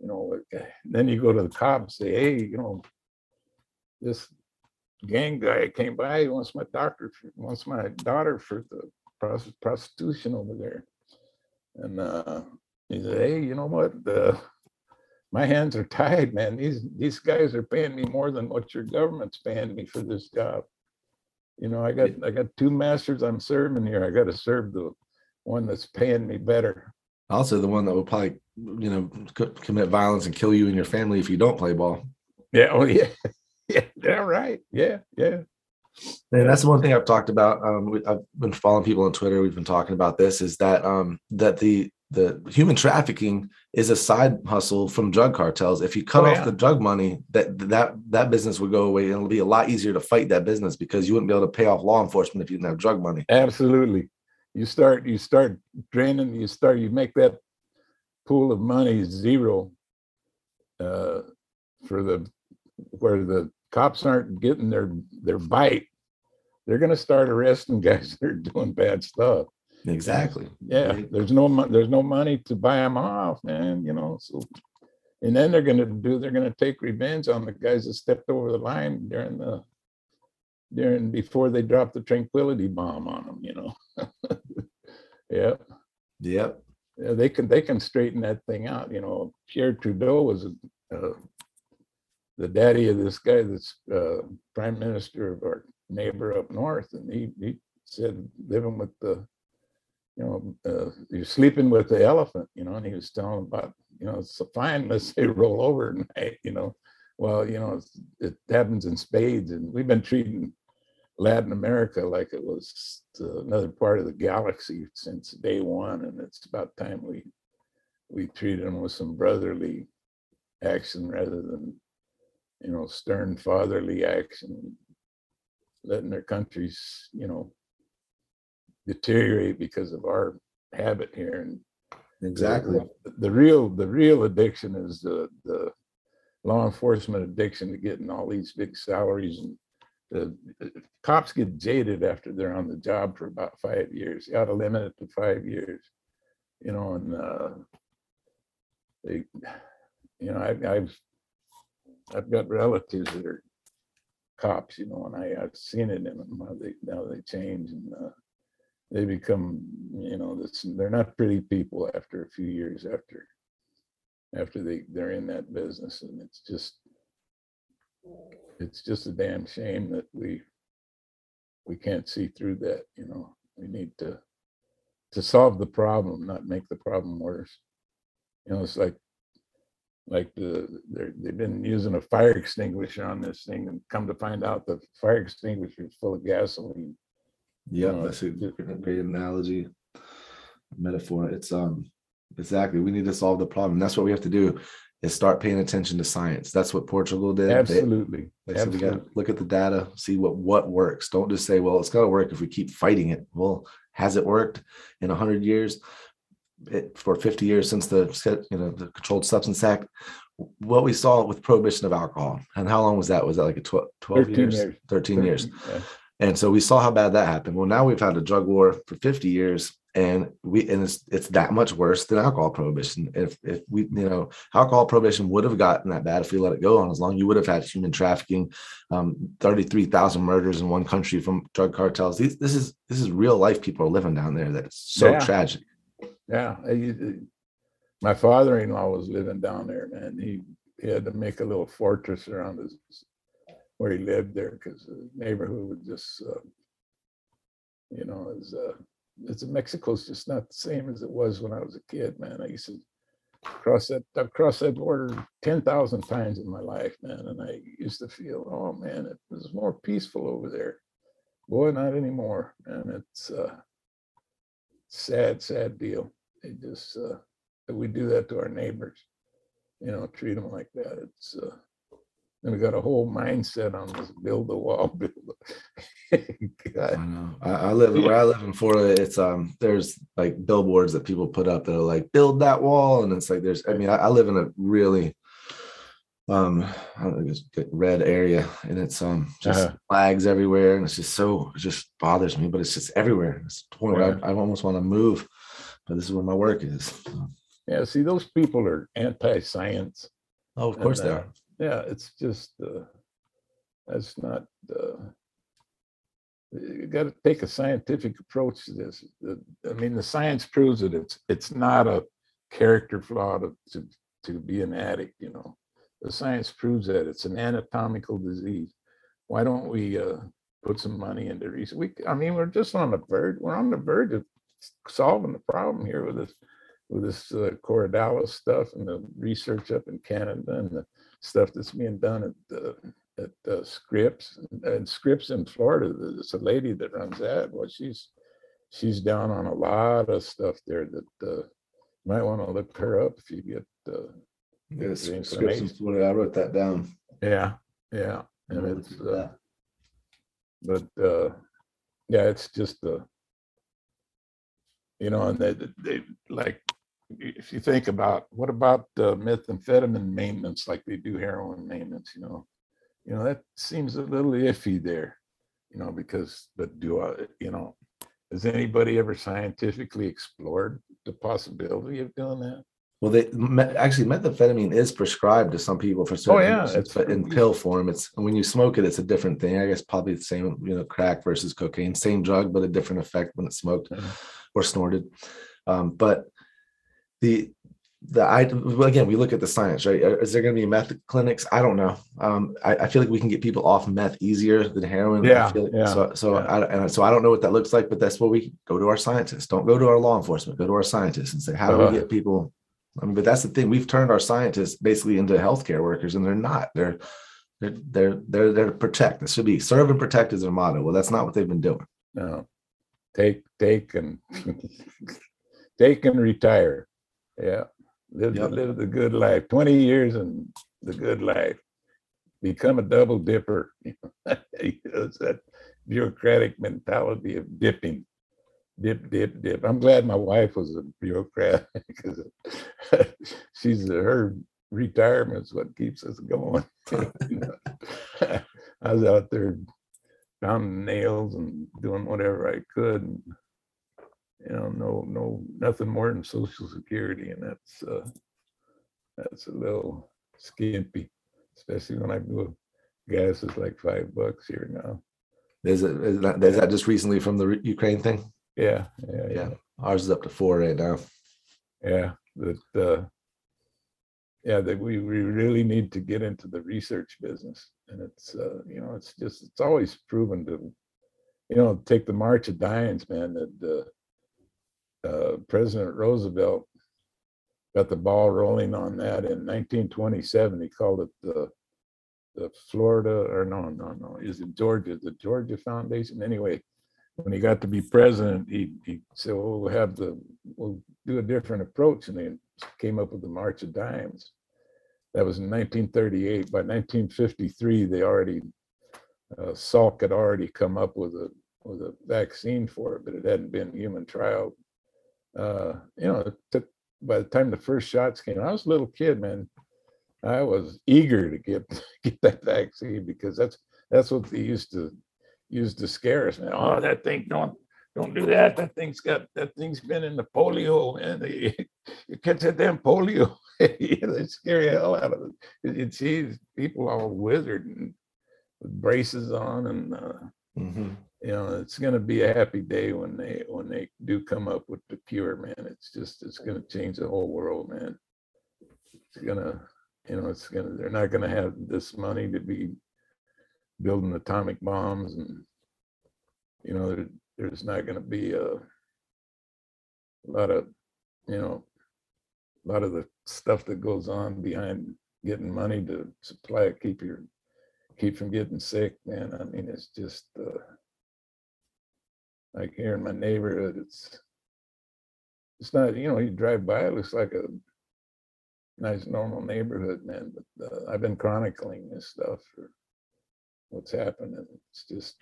You know, eh, then you go to the cops, say, hey, you know, this gang guy came by, he wants my doctor, wants my daughter for the pros- prostitution over there. And uh, he said, hey, you know what? My hands are tied, man. These these guys are paying me more than what your government's paying me for this job. You know, I got I got two masters I'm serving here. I got to serve the one that's paying me better. Also, the one that will probably, you know, co- commit violence and kill you and your family if you don't play ball. Yeah. Oh yeah. Yeah. Yeah. Right. Yeah. Yeah. And that's the one thing I've talked about. Um, we- I've been following people on Twitter. We've been talking about this. Is that um, that the the human trafficking is a side hustle from drug cartels. If you cut Oh, off yeah. the drug money, that that that business would go away, and it'll be a lot easier to fight that business because you wouldn't be able to pay off law enforcement if you didn't have drug money. Absolutely. You start, you start draining, you start, you make that pool of money zero uh, for the, where the cops aren't getting their, their bite. They're gonna start arresting guys that are doing bad stuff. Exactly. Yeah, Right. there's no, there's no money to buy them off, man, you know, so. And then they're gonna do, they're gonna take revenge on the guys that stepped over the line during the, during, before they dropped the tranquility bomb on them, you know? Yeah, Yep. yeah, they can, they can straighten that thing out, you know, Pierre Trudeau was uh, the daddy of this guy that's uh, prime minister of our neighbor up north, and he, he said living with the, you know, uh, you're sleeping with the elephant, you know, and he was telling about, you know, it's fine unless they roll over at night, you know. Well, you know, it happens in spades, and we've been treating Latin America like it was another part of the galaxy since day one, and it's about time we we treated them with some brotherly action rather than you know stern fatherly action, letting their countries you know deteriorate because of our habit here. And Exactly. the, the real the real addiction is the the law enforcement addiction to getting all these big salaries and the the cops get jaded after they're on the job for about five years. You ought to limit it to five years, you know, and uh, they, you know, I, I've I've got relatives that are cops, you know, and I, I've seen it in them how they how they change and uh, they become, you know, this, they're not pretty people after a few years after after they they're in that business, and it's just it's just a damn shame that we we can't see through that, you know. We need to to solve the problem, not make the problem worse. You know, it's like like the they've been using a fire extinguisher on this thing and come to find out the fire extinguisher is full of gasoline. Yep. know, That's a great analogy, metaphor. It's um exactly. We need to solve the problem. That's what we have to do is start paying attention to science. That's what Portugal did. They- Absolutely. They said we got to look at the data, see what what works. Don't just say, "Well, it's to work if we keep fighting it." Well, has it worked in hundred years? It, for fifty years since the you know the Controlled Substance Act, what we saw with prohibition of alcohol, and how long was that? Was that like a tw- twelve 13 years? years. Thirteen years. Yeah. And so we saw how bad that happened. Well, now we've had a drug war for 50 years, and we and it's it's that much worse than alcohol prohibition. If if we you know alcohol prohibition would have gotten that bad if we let it go on as long, you would have had human trafficking, um, 33,000 murders in one country from drug cartels. These, this is this is real life people are living down there. That is so Yeah. tragic. Yeah, used to- my father-in-law was living down there, man. He, he had to make a little fortress around his where he lived there because the neighborhood was just, uh, you know, is uh, it's Mexico's just not the same as it was when I was a kid, man. I used to cross that I've crossed that border ten thousand times in my life, man, and I used to feel, oh man, it was more peaceful over there. Boy, not anymore, man. It's uh, sad, sad deal. They just uh, we do that to our neighbors, you know, treat them like that. It's uh, and we got a whole mindset on this build the wall, build. I know. I, I live where I live in Florida. It's um, there's like billboards that people put up that are like, build that wall, and it's like there's. I mean, I, I live in a really, um, I don't know, just red area, and it's um, just Uh-huh. flags everywhere, and it's just so it just bothers me. But it's just everywhere. It's the point where I, I almost want to move, but this is where my work is. So, yeah. See, those people are anti-science. oh, of and, course they uh, are. Yeah, it's just uh, that's not. Uh, you got to take a scientific approach to this. I mean, the science proves that it's it's not a character flaw to to, to be an addict. You know, the science proves that it's an anatomical disease. Why don't we uh, put some money into research? We, I mean, we're just on the verge. We're on the verge of solving the problem here with this with this uh, stuff and the research up in Canada and the stuff that's being done at the at uh, Scripps and Scripps in Florida. There's a lady that runs that. Well, she's she's down on a lot of stuff there that uh, you might want to look her up if you get. Uh, Yeah, the Scripps information. Florida, I wrote that down. yeah, yeah, and it's uh, but uh, yeah, it's just uh, you know, and they, they like if you think about what about uh, methamphetamine maintenance, like they do heroin maintenance, you know, you know that seems a little iffy there, you know, because but do I, you know, has anybody ever scientifically explored the possibility of doing that? Well, they actually methamphetamine is prescribed to some people for certain Oh, yeah, it's but in pill form, it's when you smoke it, it's a different thing. I guess probably the same, you know, crack versus cocaine, same drug, but a different effect when it's smoked Mhm. or snorted. Um, but the the I well, again, we look at the science, right? Uh, Is there going to be meth clinics? I don't know. Um, I, I feel like we can get people off meth easier than heroin. I Yeah, feel like- yeah, So, so yeah. I, and so I don't know what that looks like, but that's where we go to our scientists. Don't go to our law enforcement. Go to our scientists and say, how do Uh-huh. we get people? I mean, but that's the thing. We've turned our scientists basically into healthcare workers, and they're not. They're they're they're they're there to protect. It should be serve and protect is their motto. Well, that's not what they've been doing. No, take, take and take and retire. Yeah, live, the- Yep. live the good life. Twenty years and the good life. Become a double dipper. it's that bureaucratic mentality of dipping, dip, dip, dip. I'm glad my wife was a bureaucrat because she's her retirement's what keeps us going. I was out there pounding nails and doing whatever I could. You know, no, no, nothing more than social security. And that's, uh, that's a little skimpy, especially when I go, gas is like five bucks here now. Is it is that, is that just recently from the Ukraine thing? Yeah, yeah, Yeah, yeah, ours is up to four right now. yeah. That, uh, yeah, that we, we really need to get into the research business. And it's, uh, you know, it's just, it's always proven to, you know, take the March of Dimes, man, that, uh, uh, President Roosevelt got the ball rolling on that in 1927. He called it the the Florida or no, no, no, is it Georgia, the Georgia Foundation? Anyway, when he got to be president, he he said, well, we'll have the we'll do a different approach, and they came up with the March of Dimes. That was in 1938. By 1953, they already uh, Salk had already come up with a with a vaccine for it, but it hadn't been human trial. Uh, you know, took by the time the first shots came, I was a little kid, man. I was eager to get get that vaccine because that's that's what they used to used to scare us. Man, oh, that thing don't don't do that. That thing's got that thing's been in the polio. They, you catch that damn polio, they scare the hell out of it. You- see people all withered and with braces on, and uh, Mhm. You know it's going to be a happy day when they when they do come up with the cure, man. It's just it's going to change the whole world, man. It's gonna, you know, it's gonna. They're not going to have this money to be building atomic bombs, and you know, there, there's not going to be a, a lot of, you know, a lot of the stuff that goes on behind getting money to supply keep your keep from getting sick, man. I mean, it's just uh, like here in my neighborhood, it's it's not, you know, you drive by, it looks like a nice normal neighborhood, man. But uh, I've been chronicling this stuff for what's happened, and it's just,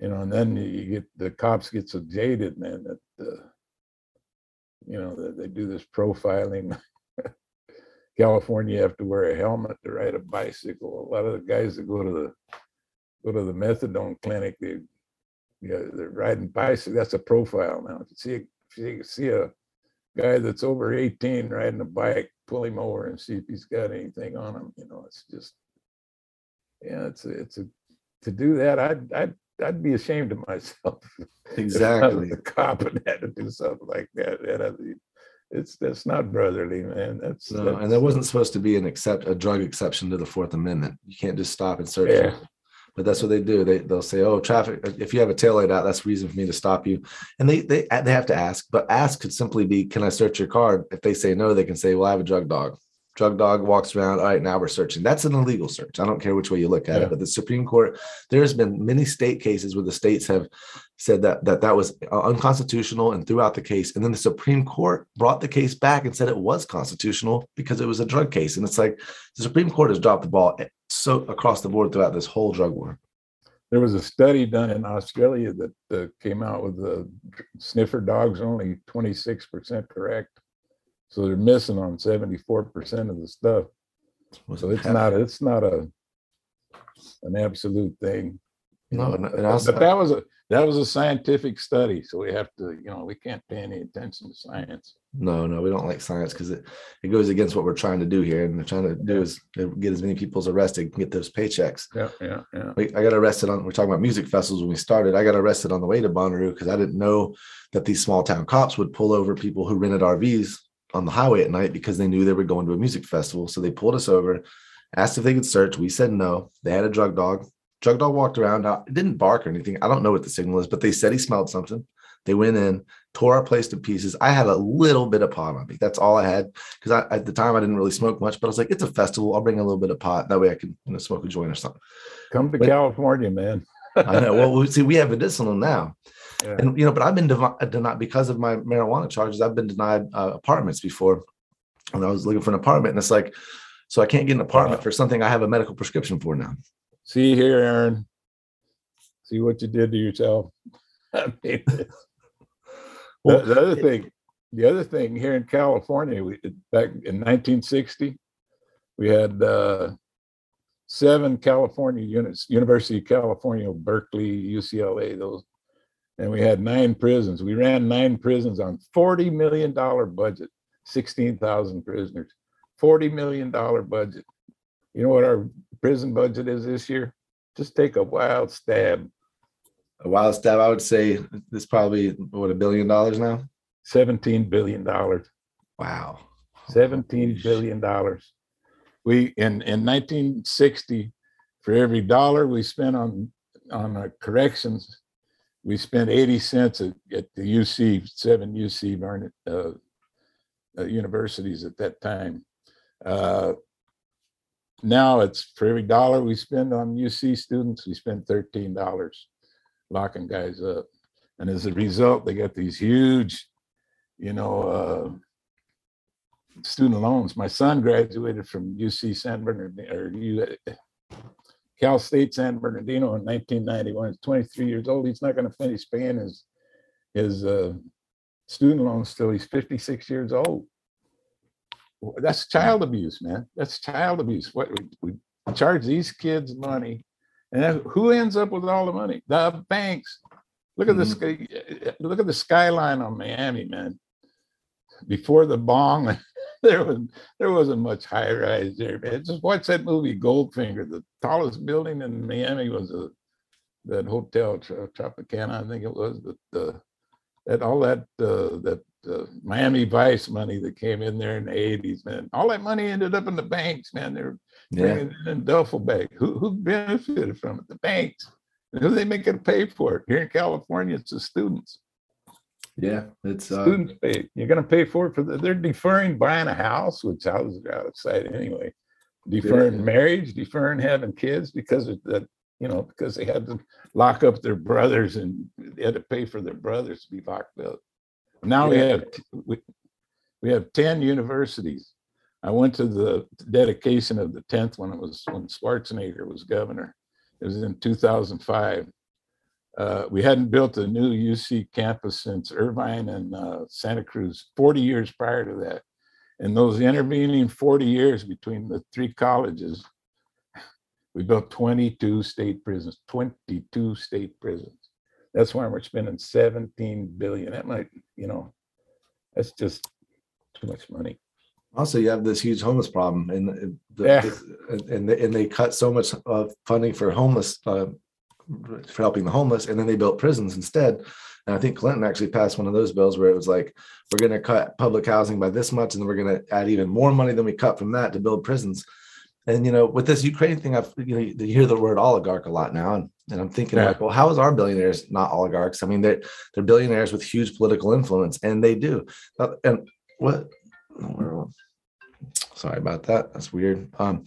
you know, and then you get the cops get so jaded, man, that uh, you know that they do this profiling. California, you have to wear a helmet to ride a bicycle. A lot of the guys that go to the go to the methadone clinic, they yeah, they're riding bicycle. That's a profile now. If you see, if you see a guy that's over 18 riding a bike, pull him over and see if he's got anything on him. You know, it's just, yeah, it's a, it's a, to do that, I'd, I'd, I'd be ashamed of myself. Exactly. The cop and had to do something like that. And I it's that's not brotherly, man. That's, No, that's and there wasn't uh supposed to be an except a drug exception to the Fourth Amendment. You can't just stop and search. Yeah. But that's what they do. They they'll say, "Oh, traffic. If you have a taillight out, that's reason for me to stop you." And they they they have to ask. But ask could simply be, "Can I search your car?" If they say no, they can say, "Well, I have a drug dog." Drug dog walks around. All right, now we're searching. That's an illegal search. I don't care which way you look at Yeah. it. But the Supreme Court, there's been many state cases where the states have said that that that was uh, unconstitutional and threw out the case and then the supreme court brought the case back and said it was constitutional because it was a drug case and it's like the supreme court has dropped the ball so across the board throughout this whole drug war there was a study done in Australia that uh, came out with the sniffer dogs only 26% correct. So they're missing on 74% of the stuff. So it's not it's not a an absolute thing. No, But- that was a that was a scientific study. So we have to, you know, we can't pay any attention to science. no no we don't like science because it, it goes against what we're trying to do here and we're trying to do is get as many people as arrested and get those paychecks Yeah, yeah, yeah. We- I got arrested on, we're talking about music festivals when we started. I got arrested on the way to Bonnaroo because I didn't know that these small town cops would pull over people who rented RVs on the highway at night because they knew they were going to a music festival. So they pulled us over, asked if they could search. We said no. They had a drug dog. Drug dog walked around. Now, it didn't bark or anything. I don't know what the signal is, but they said he smelled something. They went in, tore our place to pieces. I had a little bit of pot on me. That's all I had because I, at the time I didn't really smoke much. But I was like, it's a festival. I'll bring a little bit of pot. That way I can you know, smoke a joint or something. Come to But- California, man. I know. Well, we see, we have medicinal now, Yeah. and you know, but I've been devi- denied because of my marijuana charges. I've been denied uh, apartments before, and I was looking for an apartment, and it's like, so I can't get an apartment for something I have a medical prescription for now. See here, Aaron. See what you did to yourself. I mean, Well, the, the other thing, the other thing here in California, we back in 1960, we had uh, seven California units: University of California, Berkeley, UCLA, those, and we had nine prisons. We ran nine prisons on 40 million dollar budget, 16,000 prisoners, 40 million dollar budget. You know what our prison budget is this year? Just take a wild stab. A wild stab, I would say this probably what a billion dollars now. 17 billion dollars. Wow, 17 billion dollars. We in in 1960, for every dollar we spent on on corrections, we spent 80 cents at, at the UC seven UC Barnett uh, uh, universities at that time. Uh, now it's for every dollar we spend on UC students, we spend 13 dollars locking guys up, and as a result, they got these huge, you know. Uh, student loans. My son graduated from UC San Bernardino or U, Cal State San Bernardino in 1991. He's 23 years old. He's not going to finish paying his his uh, student loans till he's 56 years old. That's child abuse, man. That's child abuse. What we, we charge these kids money, and who ends up with all the money? The banks. Look at the sky, look at the skyline on Miami, man. Before the bong, there was there wasn't much high rise there, man. Just watch that movie Goldfinger. The tallest building in Miami was a that hotel Tropicana, I think it was. The, the that all that uh, that uh, Miami Vice money that came in there in the eighties, man. All that money ended up in the banks, man. They're yeah, bringing it in duffel bag. Who who benefited from it? The banks. And who they make it pay for it? Here in California, it's the students. yeah. It's uh, Students pay. You're gonna pay for it for the, they're deferring buying a house, which I was out of sight anyway. Deferring Yeah. marriage, deferring having kids because of that, you know, because they had to lock up their brothers and they had to pay for their brothers to be locked up. Now we have we, we have 10 universities. I went to the dedication of the 10th when It was when Schwarzenegger was governor. It was in 2005 uh, we hadn't built a new UC campus since Irvine and uh, Santa Cruz 40 years prior to that. And those intervening 40 years between the three colleges, we built 22 state prisons, 22 state prisons. That's why we're spending 17 billion. That might, you know, that's just too much money. also you have this huge homeless problem, and the, Yeah. and and they, and they cut so much uh, funding for homeless uh, for helping the homeless, and then they built prisons instead. And I think Clinton actually passed one of those bills where it was like, we're going to cut public housing by this much, and then we're going to add even more money than we cut from that to build prisons. And you know, with this Ukraine thing, I've you know, you hear the word oligarch a lot now, and, and I'm thinking Yeah. like, well, how is our billionaires not oligarchs? I mean, they're they're billionaires with huge political influence, and they do. Uh, And what? Sorry about that. That's weird. Um,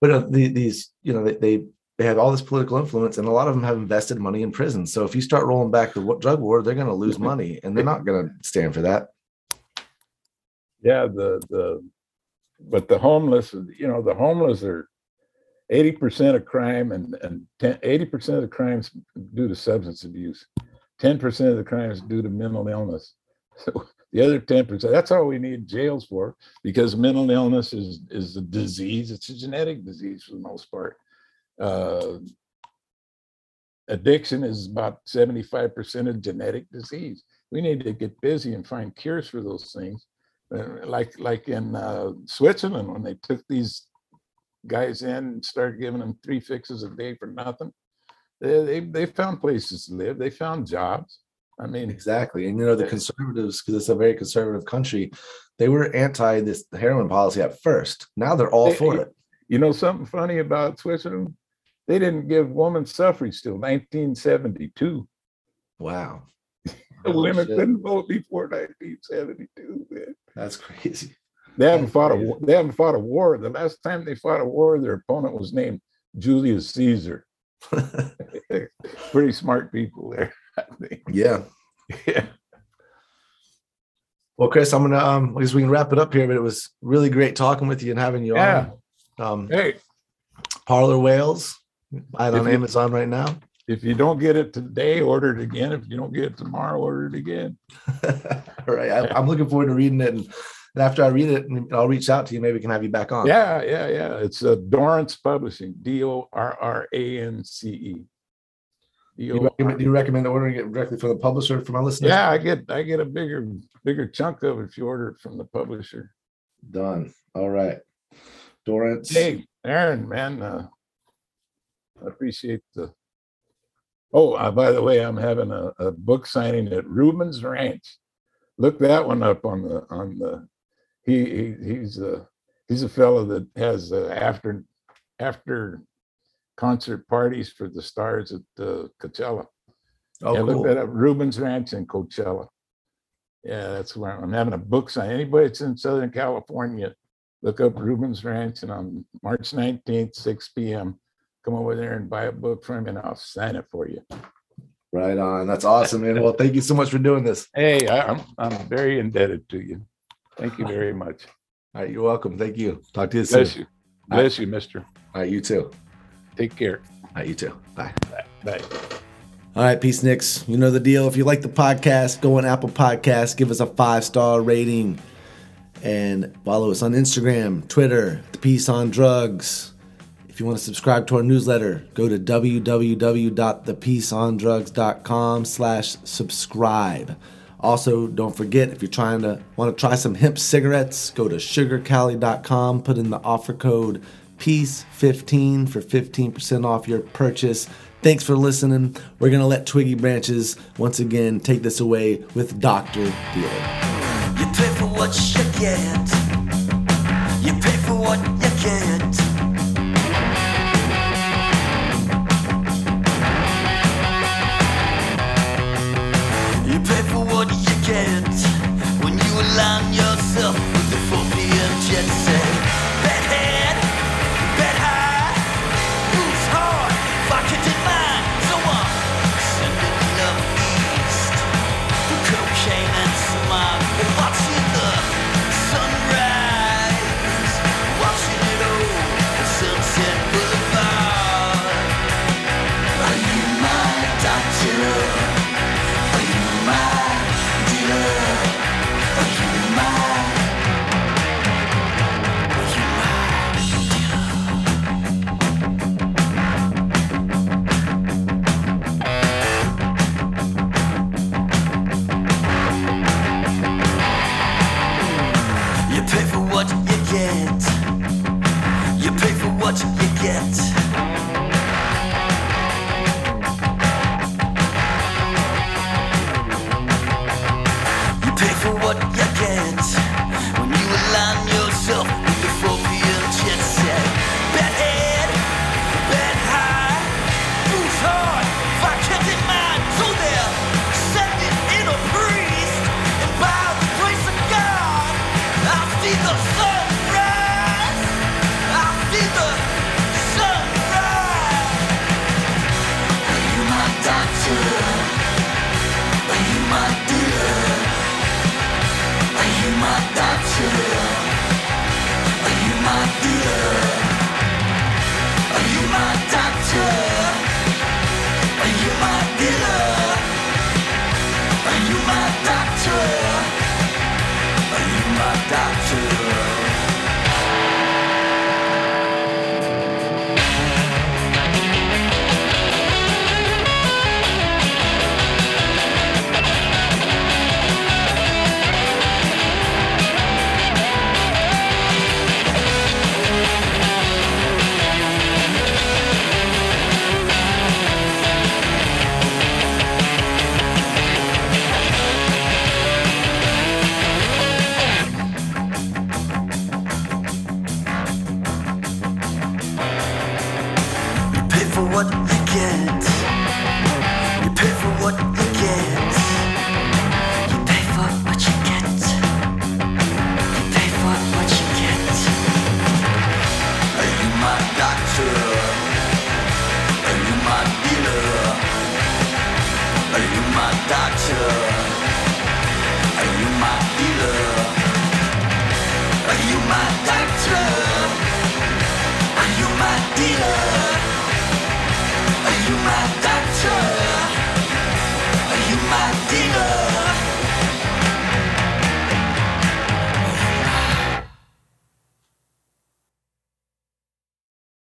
but uh, the, these, you know, they, they they have all this political influence, and a lot of them have invested money in prisons. So if you start rolling back the drug war, they're going to lose money, and they're not going to stand for that. Yeah, the, the, but the homeless, you know, the homeless are eighty percent of crime and, and ten, eighty percent of the crimes due to substance abuse. Ten percent of the crimes due to mental illness. So the other ten percent, that's all we need jails for, because mental illness is, is a disease. It's a genetic disease for the most part. Uh, Addiction is about seventy-five percent of genetic disease. We need to get busy and find cures for those things uh, like like in uh, Switzerland when they took these guys in and started giving them three fixes a day for nothing. They they, they found places to live. They found jobs. I mean, Exactly. And you know, the eh, conservatives, because it's a very conservative country, they were anti this heroin policy at first. Now they're all They- for it. you know something funny about Switzerland? They didn't give woman suffrage till 1972. Wow. The women couldn't vote before 1972. Man. That's crazy. They haven't That's fought a crazy. war. They haven't fought a war. The last time they fought a war, their opponent was named Julius Caesar. Pretty smart people there. I think. yeah. Yeah. Well, Chris, I'm gonna um I guess we can wrap it up here, but it was really great talking with you and having you Yeah. on. Um Hey, Parlor Whales. Buy it If on you- Amazon right now. if you don't get it today, order it again. If you don't get it tomorrow, order it again. All right. I, I'm looking forward to reading it. And, and after I read it, I'll reach out to you. Maybe we can have you back on. Yeah, yeah, yeah. It's uh, Dorrance Publishing, D O R R A N C E. Do you, recommend, do you recommend ordering it directly from the publisher for my listeners? Yeah, I get I get a bigger bigger chunk of it if you order it from the publisher. Done. All right. Dorrance. Hey, Aaron, man, uh, I appreciate the. Oh, uh, by the way, I'm having a, a book signing at Rubens Ranch. Look that one up on the on the. He, he he's a he's a fellow that has uh, after after concert parties for the stars at uh, Coachella. Oh, yeah, cool. look that up. Rubens Ranch in Coachella. Yeah, that's where I'm having a book sign. Anybody that's in Southern California, look up Rubens Ranch and on March 19th, 6 p.m. Come over there and buy a book from me and I'll sign it for you. Right on. That's awesome, man. Well, thank you so much for doing this. Hey, I, I'm I'm very indebted to you. Thank you very much. All right. You're welcome. Thank you. Talk to you soon. Bless you. Bless you, mister. All right. You too. Take care. All right. You too. Bye. Bye. All right, Peace Nicks. You know the deal. If you like the podcast, go on Apple Podcasts, give us a five star rating, and follow us on Instagram, Twitter, The Peace on Drugs. If you want to subscribe to our newsletter, go to www.thepeaceondrugs.com slash subscribe. Also, don't forget if you're trying to want to try some hemp cigarettes, go to sugarcali.com, put in the offer code PEACE15 for 15% off your purchase. Thanks for listening. We're going to let Twiggy Branches once again take this away with Dr. Dealer. You pay for what you get.